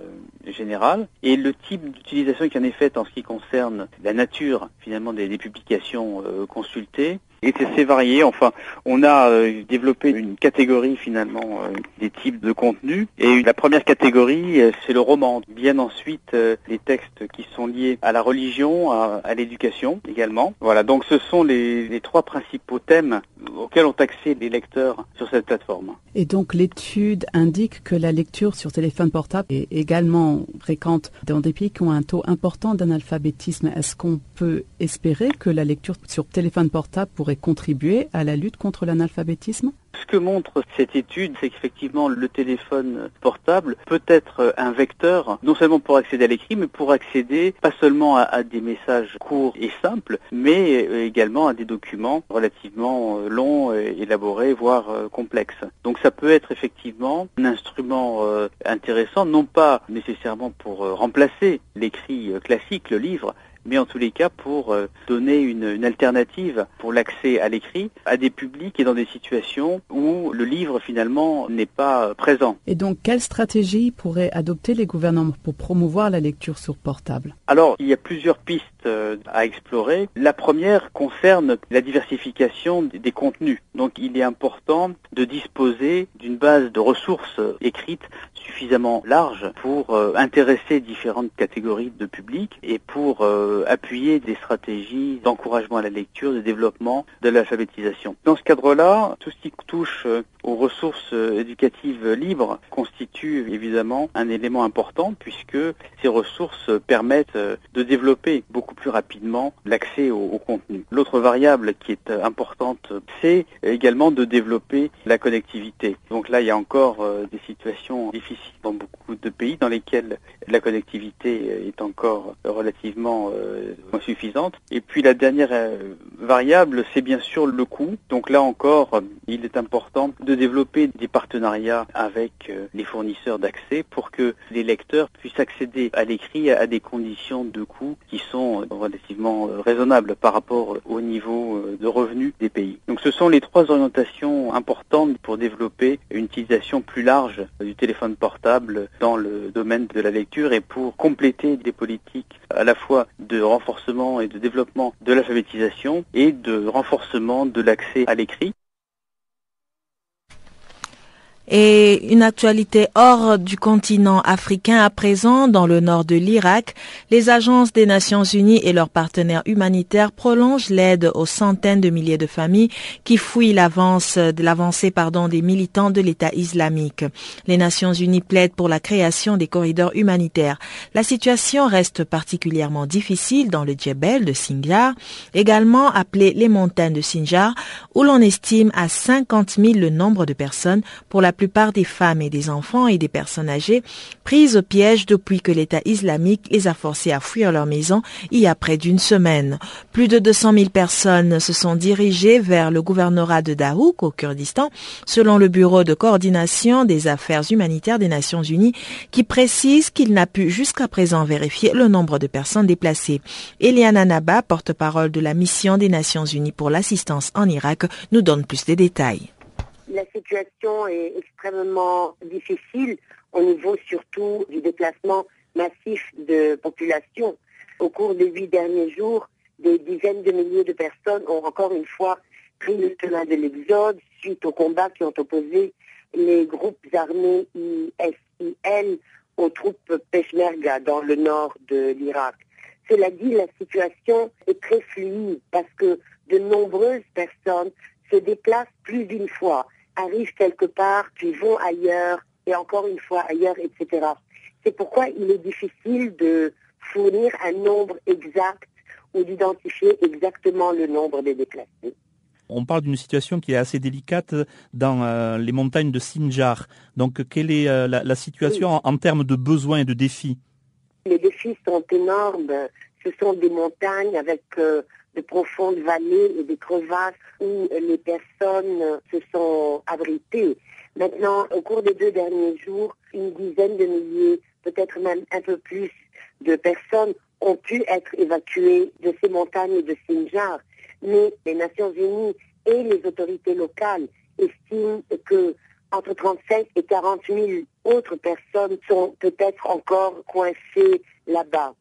générale. Et le type d'utilisation qui en est faite en ce qui concerne la nature finalement des, publications consultées est assez varié. Enfin, on a euh, développé une catégorie finalement euh, des types de contenus. Et la première catégorie, euh, c'est le roman. Viennent ensuite les textes qui sont liés à la religion, à, l'éducation également. Voilà, donc ce sont les, les, trois principaux thèmes auxquels ont accès les lecteurs sur cette plateforme. Et donc l'étude indique que la lecture sur téléphone portable est également fréquente dans des pays qui ont un taux important d'analphabétisme. Est-ce qu'on peut espérer que la lecture sur téléphone portable pourrait contribuer à la lutte contre l'analphabétisme ce que montre cette étude, c'est qu'effectivement le téléphone portable peut être un vecteur, non seulement pour accéder à l'écrit, mais pour accéder pas seulement à, des messages courts et simples, mais également à des documents relativement euh, longs, élaborés, voire euh, complexes. Donc ça peut être effectivement un instrument euh, intéressant, non pas nécessairement pour remplacer l'écrit classique, le livre, mais en tous les cas pour euh, donner une, alternative pour l'accès à l'écrit à des publics et dans des situations où le livre finalement n'est pas euh, présent. Et donc quelle stratégie pourraient adopter les gouvernements pour promouvoir la lecture sur portable? Alors il y a plusieurs pistes euh, à explorer. La première concerne la diversification des contenus. Donc il est important de disposer d'une base de ressources écrites suffisamment large pour intéresser différentes catégories de publics et pour euh, appuyer des stratégies d'encouragement à la lecture, de développement de l'alphabétisation. Dans ce cadre-là, tout ce qui touche euh, aux ressources euh, éducatives libres constitue évidemment un élément important puisque ces ressources permettent de développer beaucoup plus rapidement l'accès au, contenu. L'autre variable qui est importante, c'est également de développer la connectivité. Donc là, il y a encore des situations difficiles dans beaucoup de pays dans lesquels la connectivité est encore relativement euh, suffisante. Et puis la dernière euh, variable, c'est bien sûr le coût. Donc là encore, il est important de développer des partenariats avec euh, les fournisseurs d'accès pour que les lecteurs puissent accéder à l'écrit à des conditions de coût qui sont relativement raisonnables par rapport au niveau de revenus des pays. Donc ce sont les trois orientations importantes pour développer une utilisation plus large du téléphone portable dans le domaine de la lecture et pour compléter des politiques à la fois de renforcement et de développement de l'alphabétisation et de renforcement de l'accès à l'écrit. Et une actualité hors du continent africain à présent, dans le nord de l'Irak, les agences des Nations Unies et leurs partenaires humanitaires prolongent l'aide aux centaines de milliers de familles qui fuient l'avance, l'avancée, pardon, des militants de l'État islamique. Les Nations Unies plaident pour la création des corridors humanitaires. La situation reste particulièrement difficile dans le Djebel de Sinjar, également appelé les montagnes de Sinjar, où l'on estime à 50 000 le nombre de personnes pour la plupart des femmes et des enfants et des personnes âgées prises au piège depuis que l'État islamique les a forcés à fuir leur maison il y a près d'une semaine. Plus de 200 000 personnes se sont dirigées vers le gouvernorat de Dahouk au Kurdistan, selon le Bureau de coordination des affaires humanitaires des Nations Unies, qui précise qu'il n'a pu jusqu'à présent vérifier le nombre de personnes déplacées. Eliana Naba, porte-parole de la mission des Nations Unies pour l'assistance en Irak, nous donne plus de détails la situation est extrêmement difficile au niveau surtout du déplacement massif de population. Au cours des huit derniers jours, des dizaines de milliers de personnes ont encore une fois pris le chemin de l'exode suite aux combats qui ont opposé les groupes armés ISIL aux troupes Peshmerga dans le nord de l'Irak. Cela dit, la situation est très fluide parce que de nombreuses personnes se déplacent plus d'une fois arrivent quelque part, puis vont ailleurs, et encore une fois ailleurs, etc. C'est pourquoi il est difficile de fournir un nombre exact ou d'identifier exactement le nombre des déplacés. On parle d'une situation qui est assez délicate dans euh, les montagnes de Sinjar. Donc, quelle est euh, la, situation en, termes de besoins et de défis? Les défis sont énormes. Ce sont des montagnes avec euh, de profondes vallées et des crevasses où les personnes se sont abritées. Maintenant, au cours des deux derniers jours, une dizaine de milliers, peut-être même un peu plus, de personnes ont pu être évacuées de ces montagnes de Sinjar. mais les Nations Unies et les autorités locales estiment que entre 35 et 40 000 autres personnes sont peut-être encore coincées là-bas.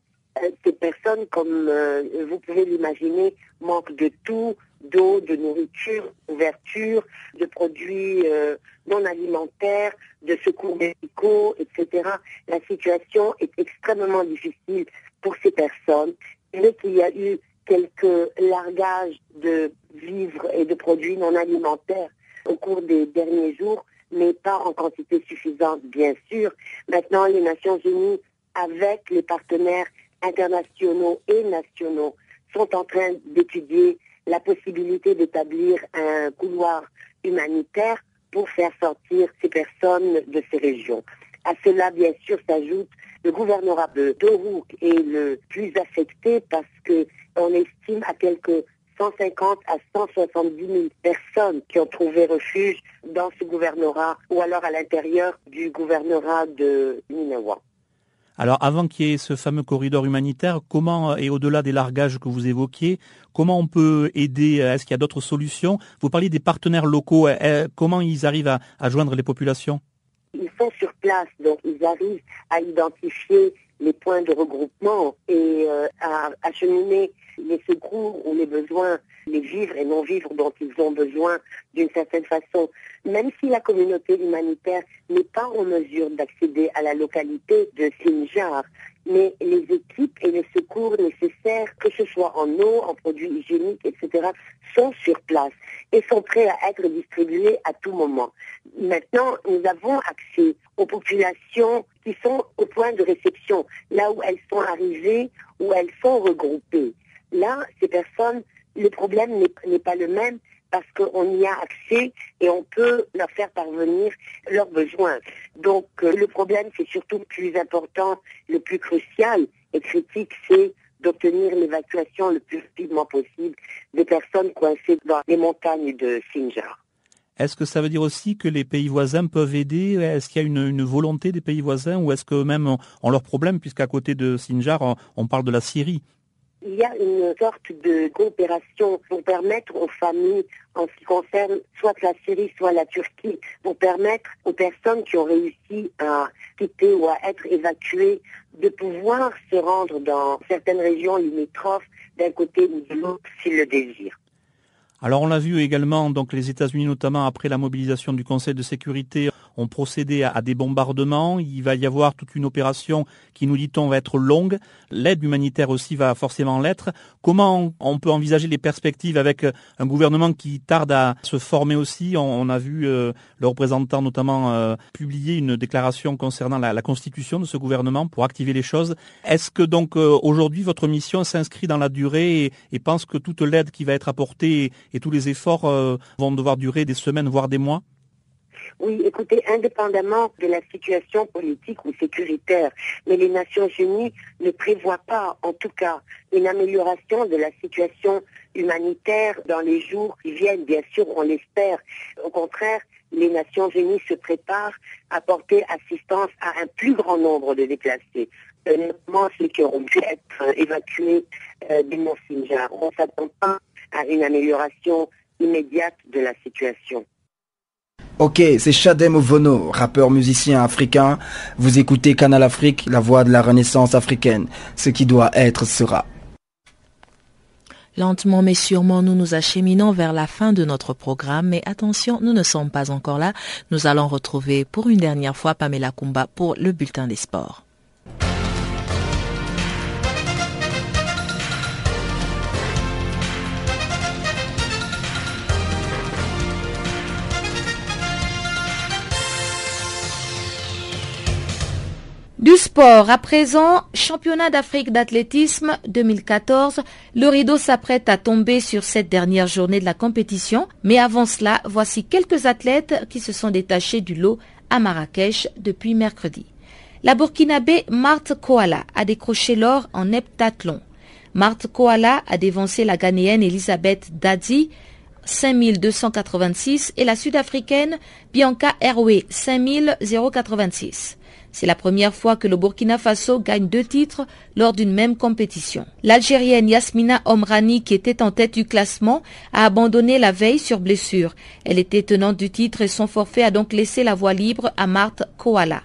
Ces personnes, comme euh, vous pouvez l'imaginer, manquent de tout, d'eau, de nourriture, d'ouverture, de produits euh, non alimentaires, de secours médicaux, etc. La situation est extrêmement difficile pour ces personnes. Mais qu'il y a eu quelques largages de vivres et de produits non alimentaires au cours des derniers jours, mais pas en quantité suffisante, bien sûr. Maintenant, les Nations Unies, avec les partenaires internationaux et nationaux, sont en train d'étudier la possibilité d'établir un couloir humanitaire pour faire sortir ces personnes de ces régions. À cela, bien sûr, s'ajoute le gouvernorat de Dorouk est le plus affecté parce que on estime à quelques 150 à 170 000 personnes qui ont trouvé refuge dans ce gouvernorat ou alors à l'intérieur du gouvernorat de Ninawa. Alors avant qu'il y ait ce fameux corridor humanitaire, comment, et au-delà des largages que vous évoquiez, comment on peut aider Est-ce qu'il y a d'autres solutions? Vous parliez des partenaires locaux, eh, comment ils arrivent à, joindre les populations? Ils sont sur place, donc ils arrivent à identifier les points de regroupement et euh, à acheminer les secours ou les besoins, les vivres et non-vivres dont ils ont besoin d'une certaine façon. Même si la communauté humanitaire n'est pas en mesure d'accéder à la localité de Sinjar, mais les équipes et les secours nécessaires, que ce soit en eau, en produits hygiéniques, etc., sont sur place et sont prêts à être distribués à tout moment. Maintenant, nous avons accès aux populations qui sont au point de réception, là où elles sont arrivées, où elles sont regroupées. Là, ces personnes, le problème n'est pas le même parce qu'on y a accès et on peut leur faire parvenir leurs besoins. Donc euh, le problème, c'est surtout le plus important, le plus crucial et critique, c'est d'obtenir l'évacuation le plus rapidement possible des personnes coincées dans les montagnes de Sinjar. Est-ce que ça veut dire aussi que les pays voisins peuvent aider? Est-ce qu'il y a une, volonté des pays voisins ou est-ce qu'eux-mêmes ont, leurs problèmes? Puisqu'à côté de Sinjar, on parle de la Syrie il y a une sorte de coopération pour permettre aux familles, en ce qui concerne soit la Syrie, soit la Turquie, pour permettre aux personnes qui ont réussi à quitter ou à être évacuées de pouvoir se rendre dans certaines régions limitrophes d'un côté ou de l'autre s'ils le désirent. Alors on l'a vu également, donc les États-Unis notamment après la mobilisation du Conseil de sécurité ont procédé à, des bombardements. Il va y avoir toute une opération qui, nous dit-on, va être longue. L'aide humanitaire aussi va forcément l'être. Comment on peut envisager les perspectives avec un gouvernement qui tarde à se former aussi? On, a vu euh, le représentant notamment euh, publier une déclaration concernant la, constitution de ce gouvernement pour activer les choses. Est-ce que donc euh, aujourd'hui votre mission s'inscrit dans la durée et, pense que toute l'aide qui va être apportée et tous les efforts vont devoir durer des semaines voire des mois? Oui, écoutez, indépendamment de la situation politique ou sécuritaire, mais les Nations Unies ne prévoient pas, en tout cas, une amélioration de la situation humanitaire dans les jours qui viennent. Bien sûr, on l'espère. Au contraire, les Nations Unies se préparent à porter assistance à un plus grand nombre de déplacés, euh, notamment ceux qui auront pu être évacués euh, du Mont Sinjar. On ne s'attend pas à une amélioration immédiate de la situation. Ok, c'est Shadem Vono, rappeur musicien africain. Vous écoutez Canal Afrique, la voix de la renaissance africaine. Ce qui doit être sera. Lentement mais sûrement, nous nous acheminons vers la fin de notre programme. Mais attention, nous ne sommes pas encore là. Nous allons retrouver pour une dernière fois Pamela Kumba pour le bulletin des sports. Du sport, à présent, championnat d'Afrique d'athlétisme 2014, le rideau s'apprête à tomber sur cette dernière journée de la compétition, mais avant cela, voici quelques athlètes qui se sont détachés du lot à Marrakech depuis mercredi. La Burkinabé Marthe Koala a décroché l'or en heptathlon. Marthe Koala a dévancé la Ghanéenne Elisabeth Dadzi 5286 et la Sud-Africaine Bianca Herway 5086. C'est la première fois que le Burkina Faso gagne deux titres lors d'une même compétition. L'Algérienne Yasmina Omrani, qui était en tête du classement, a abandonné la veille sur blessure. Elle était tenante du titre et son forfait a donc laissé la voie libre à Marthe Koala.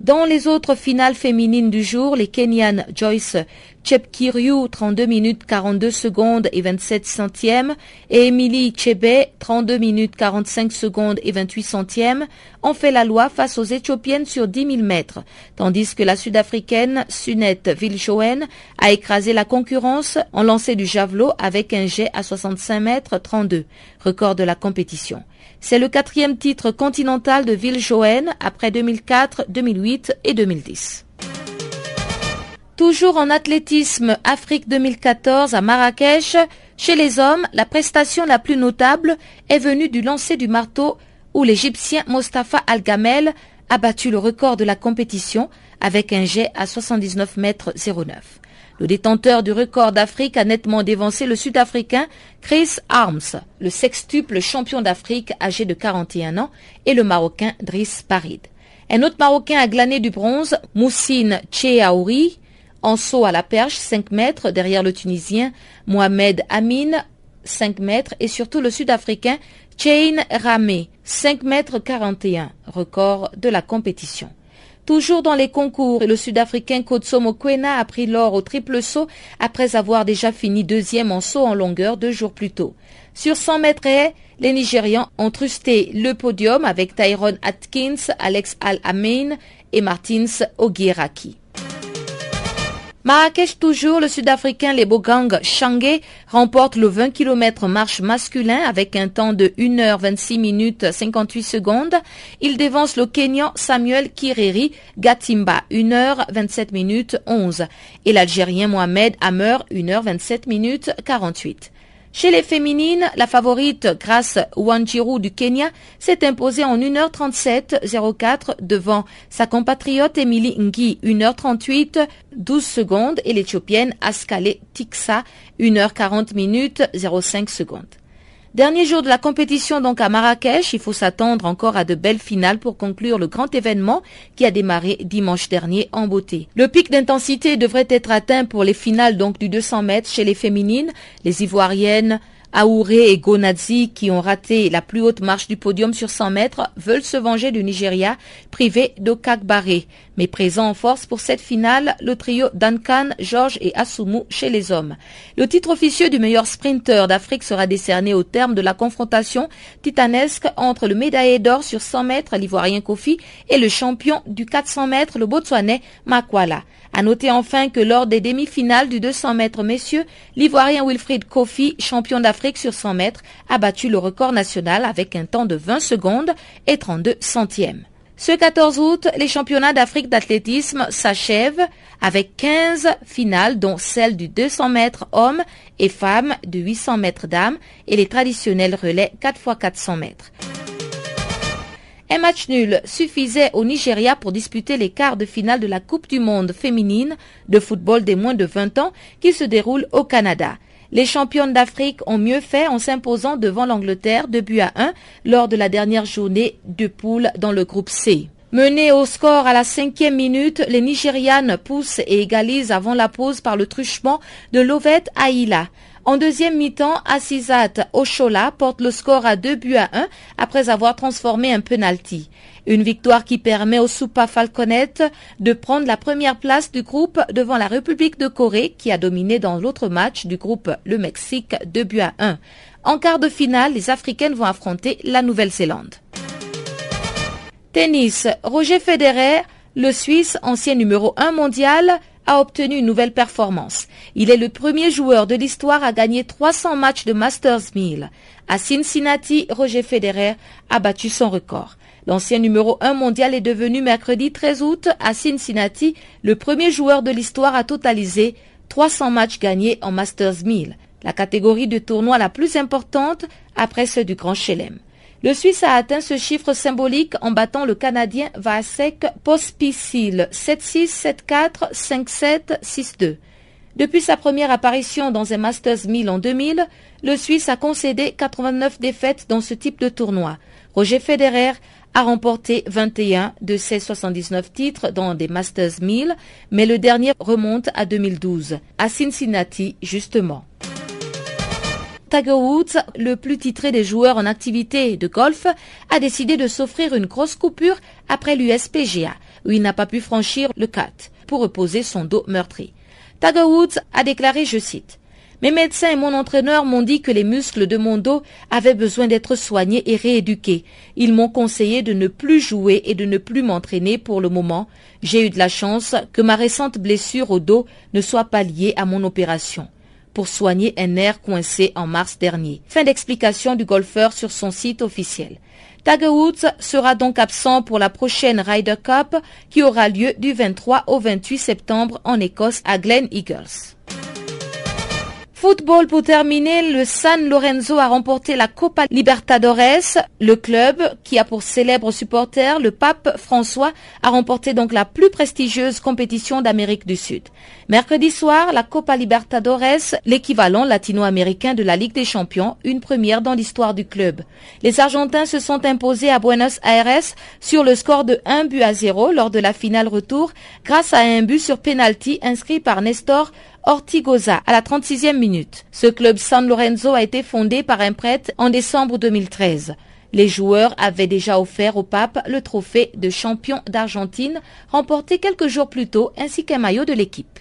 Dans les autres finales féminines du jour, les Kenyanes Joyce Chepkiryu, 32 minutes 42 secondes et 27 centièmes, et Emily Chebe, 32 minutes 45 secondes et 28 centièmes, ont fait la loi face aux Éthiopiennes sur 10 000 mètres, tandis que la Sud-Africaine Sunette Viljoen a écrasé la concurrence en lancé du javelot avec un jet à 65 mètres 32, record de la compétition. C'est le quatrième titre continental de Viljoen après 2004, 2008 et 2010. Toujours en athlétisme, Afrique 2014 à Marrakech, chez les hommes, la prestation la plus notable est venue du lancer du marteau où l'Égyptien Mostafa Al-Gamel a battu le record de la compétition avec un jet à 79 mètres 09. Le détenteur du record d'Afrique a nettement dévancé le Sud-Africain Chris Arms, le sextuple champion d'Afrique âgé de 41 ans, et le Marocain Driss Parid. Un autre Marocain a glané du bronze, Moussine Tcheaouri, en saut à la perche 5 mètres derrière le Tunisien Mohamed Amin 5 mètres et surtout le Sud-Africain Chain Ramé 5 mètres 41, record de la compétition. Toujours dans les concours, le Sud-Africain Kotsomo Kwena a pris l'or au triple saut après avoir déjà fini deuxième en saut en longueur deux jours plus tôt. Sur 100 mètres et les Nigérians ont trusté le podium avec Tyrone Atkins, Alex Al-Amin et Martins Ogieraki. Marrakech toujours, le Sud-Africain Lebogang Shange remporte le 20 km marche masculin avec un temps de 1h26 minutes 58 secondes. Il dévance le Kenyan Samuel Kireri Gatimba 1h27 minutes 11 et l'Algérien Mohamed Hammer 1h27 minutes 48. Chez les féminines, la favorite Grace Wanjiru du Kenya s'est imposée en 1h37.04 devant sa compatriote Emily Ngi 1h38 12 secondes et l'Éthiopienne Askale Tiksa 1h40 minutes 05 secondes. Dernier jour de la compétition donc à Marrakech, il faut s'attendre encore à de belles finales pour conclure le grand événement qui a démarré dimanche dernier en beauté. Le pic d'intensité devrait être atteint pour les finales donc du 200 mètres chez les féminines. Les Ivoiriennes Aouré et Gonadzi, qui ont raté la plus haute marche du podium sur 100 mètres, veulent se venger du Nigeria, privé d'Okakbare. Mais présent en force pour cette finale, le trio Duncan, George et Asumu chez les hommes. Le titre officieux du meilleur sprinter d'Afrique sera décerné au terme de la confrontation titanesque entre le médaillé d'or sur 100 mètres, l'ivoirien Kofi, et le champion du 400 mètres, le botswanais Makwala. À noter enfin que lors des demi-finales du 200 mètres messieurs, l'Ivoirien Wilfried Kofi, champion d'Afrique sur 100 mètres, a battu le record national avec un temps de 20 secondes et 32 centièmes. Ce 14 août, les championnats d'Afrique d'athlétisme s'achèvent avec 15 finales dont celle du 200 mètres hommes et femmes, du 800 mètres dames et les traditionnels relais 4 x 400 mètres. Un match nul suffisait au Nigeria pour disputer les quarts de finale de la Coupe du monde féminine de football des moins de 20 ans qui se déroule au Canada. Les championnes d'Afrique ont mieux fait en s'imposant devant l'Angleterre de but à 1 lors de la dernière journée de poule dans le groupe C. Menées au score à la cinquième minute, les Nigérianes poussent et égalisent avant la pause par le truchement de Lovette Aïla. En deuxième mi-temps, Assisat Oshola porte le score à 2 buts à 1 après avoir transformé un penalty. Une victoire qui permet au Super Falconet de prendre la première place du groupe devant la République de Corée qui a dominé dans l'autre match du groupe le Mexique 2 buts à 1. En quart de finale, les Africaines vont affronter la Nouvelle-Zélande. Tennis. Roger Federer, le Suisse, ancien numéro 1 mondial, a obtenu une nouvelle performance. Il est le premier joueur de l'histoire à gagner 300 matchs de Masters 1000. À Cincinnati, Roger Federer a battu son record. L'ancien numéro 1 mondial est devenu mercredi 13 août à Cincinnati le premier joueur de l'histoire à totaliser 300 matchs gagnés en Masters 1000, la catégorie de tournoi la plus importante après ceux du Grand Chelem. Le Suisse a atteint ce chiffre symbolique en battant le Canadien Vasek Pospisil 7-6, 7-4, 5-7, 6-2. Depuis sa première apparition dans un Masters 1000 en 2000, le Suisse a concédé 89 défaites dans ce type de tournoi. Roger Federer a remporté 21 de ses 79 titres dans des Masters 1000, mais le dernier remonte à 2012, à Cincinnati justement. Tiger Woods, le plus titré des joueurs en activité de golf, a décidé de s'offrir une grosse coupure après l'USPGA, où il n'a pas pu franchir le cut pour reposer son dos meurtri. Tiger Woods a déclaré, je cite, mes médecins et mon entraîneur m'ont dit que les muscles de mon dos avaient besoin d'être soignés et rééduqués. Ils m'ont conseillé de ne plus jouer et de ne plus m'entraîner pour le moment. J'ai eu de la chance que ma récente blessure au dos ne soit pas liée à mon opération pour soigner un nerf coincé en mars dernier. Fin d'explication du golfeur sur son site officiel. Tiger Woods sera donc absent pour la prochaine Ryder Cup qui aura lieu du 23 au 28 septembre en Écosse à Glen Eagles. Football pour terminer, le San Lorenzo a remporté la Copa Libertadores. Le club, qui a pour célèbre supporter le pape François, a remporté donc la plus prestigieuse compétition d'Amérique du Sud. Mercredi soir, la Copa Libertadores, l'équivalent latino-américain de la Ligue des Champions, une première dans l'histoire du club. Les Argentins se sont imposés à Buenos Aires sur le score de 1 but à 0 lors de la finale retour grâce à un but sur penalty inscrit par Nestor Ortigoza à la 36e minute. Ce club San Lorenzo a été fondé par un prêtre en décembre 2013. Les joueurs avaient déjà offert au pape le trophée de champion d'Argentine remporté quelques jours plus tôt ainsi qu'un maillot de l'équipe.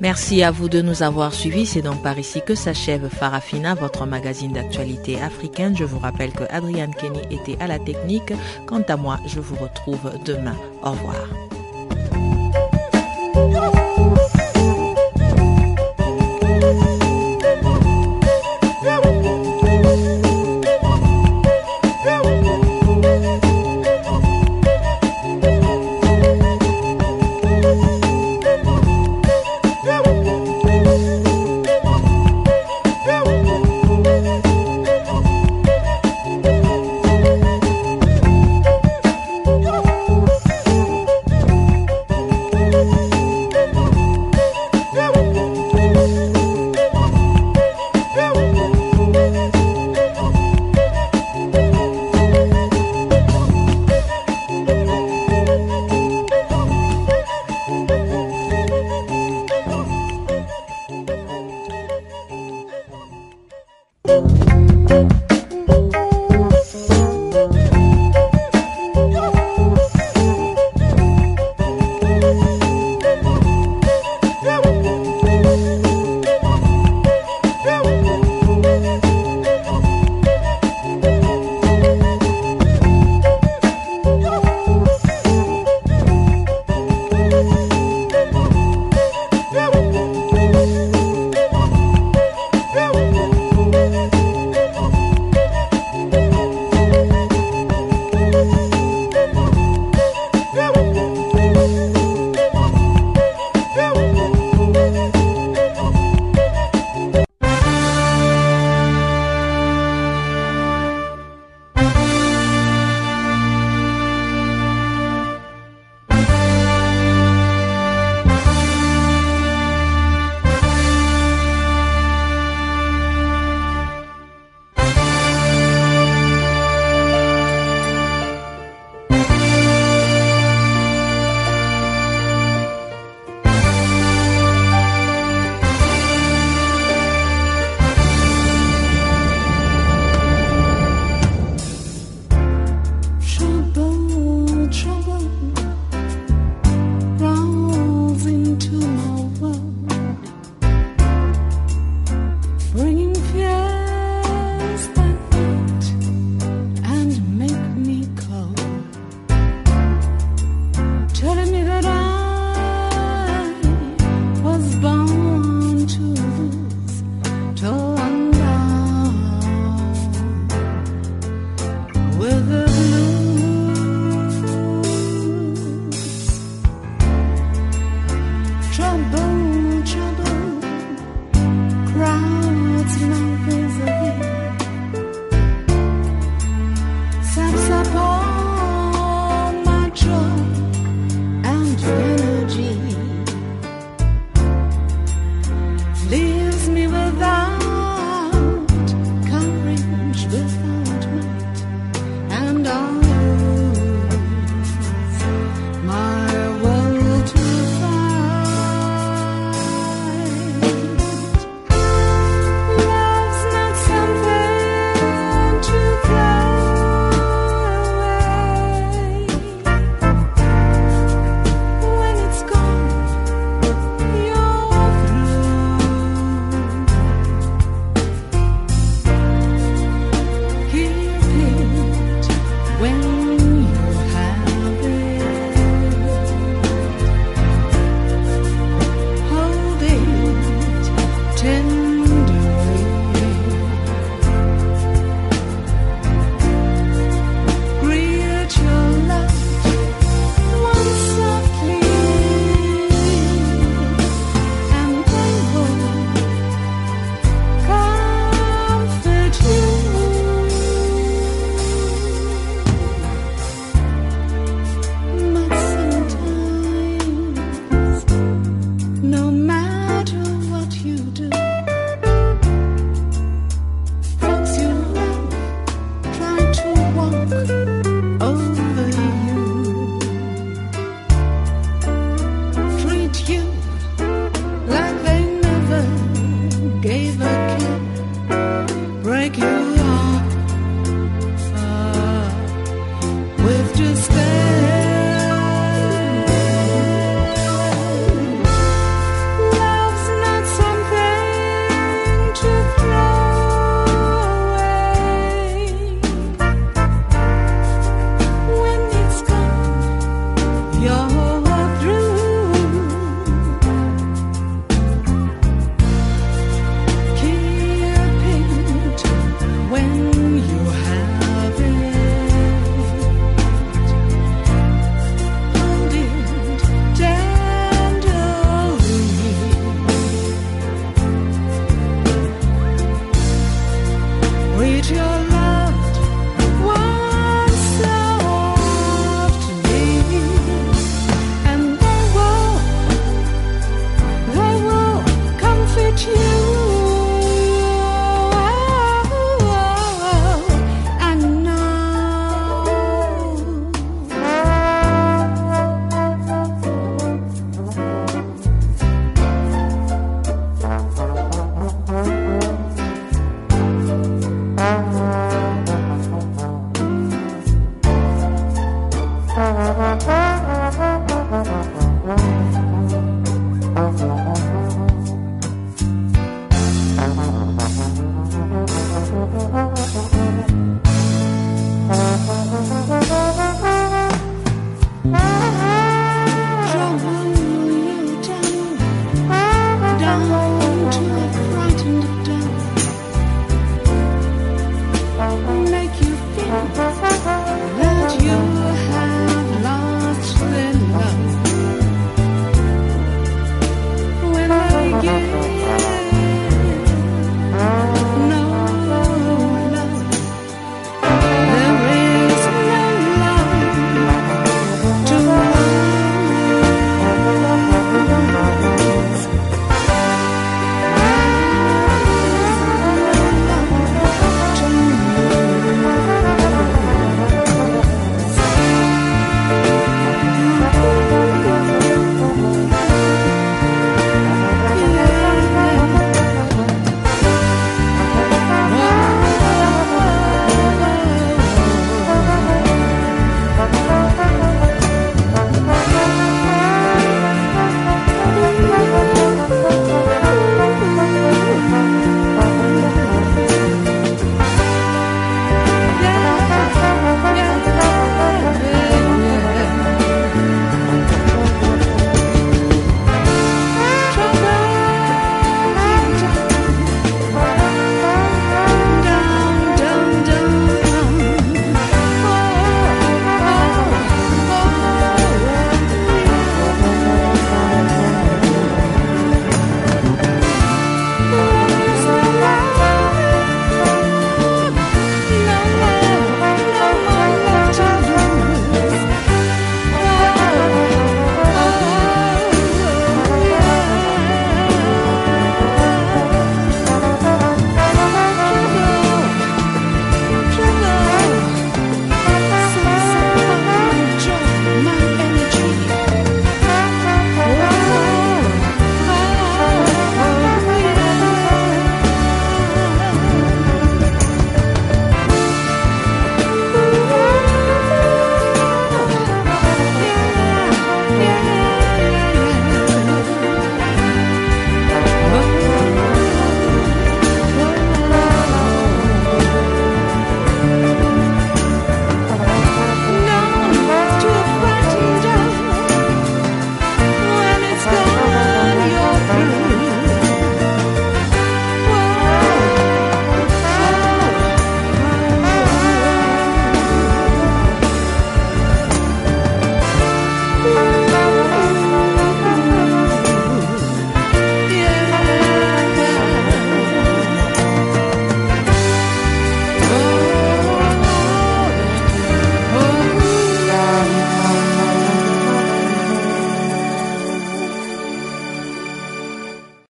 Merci à vous de nous avoir suivis. C'est donc par ici que s'achève Farafina, votre magazine d'actualité africaine. Je vous rappelle que Adrienne Kenny était à la technique. Quant à moi, je vous retrouve demain. Au revoir.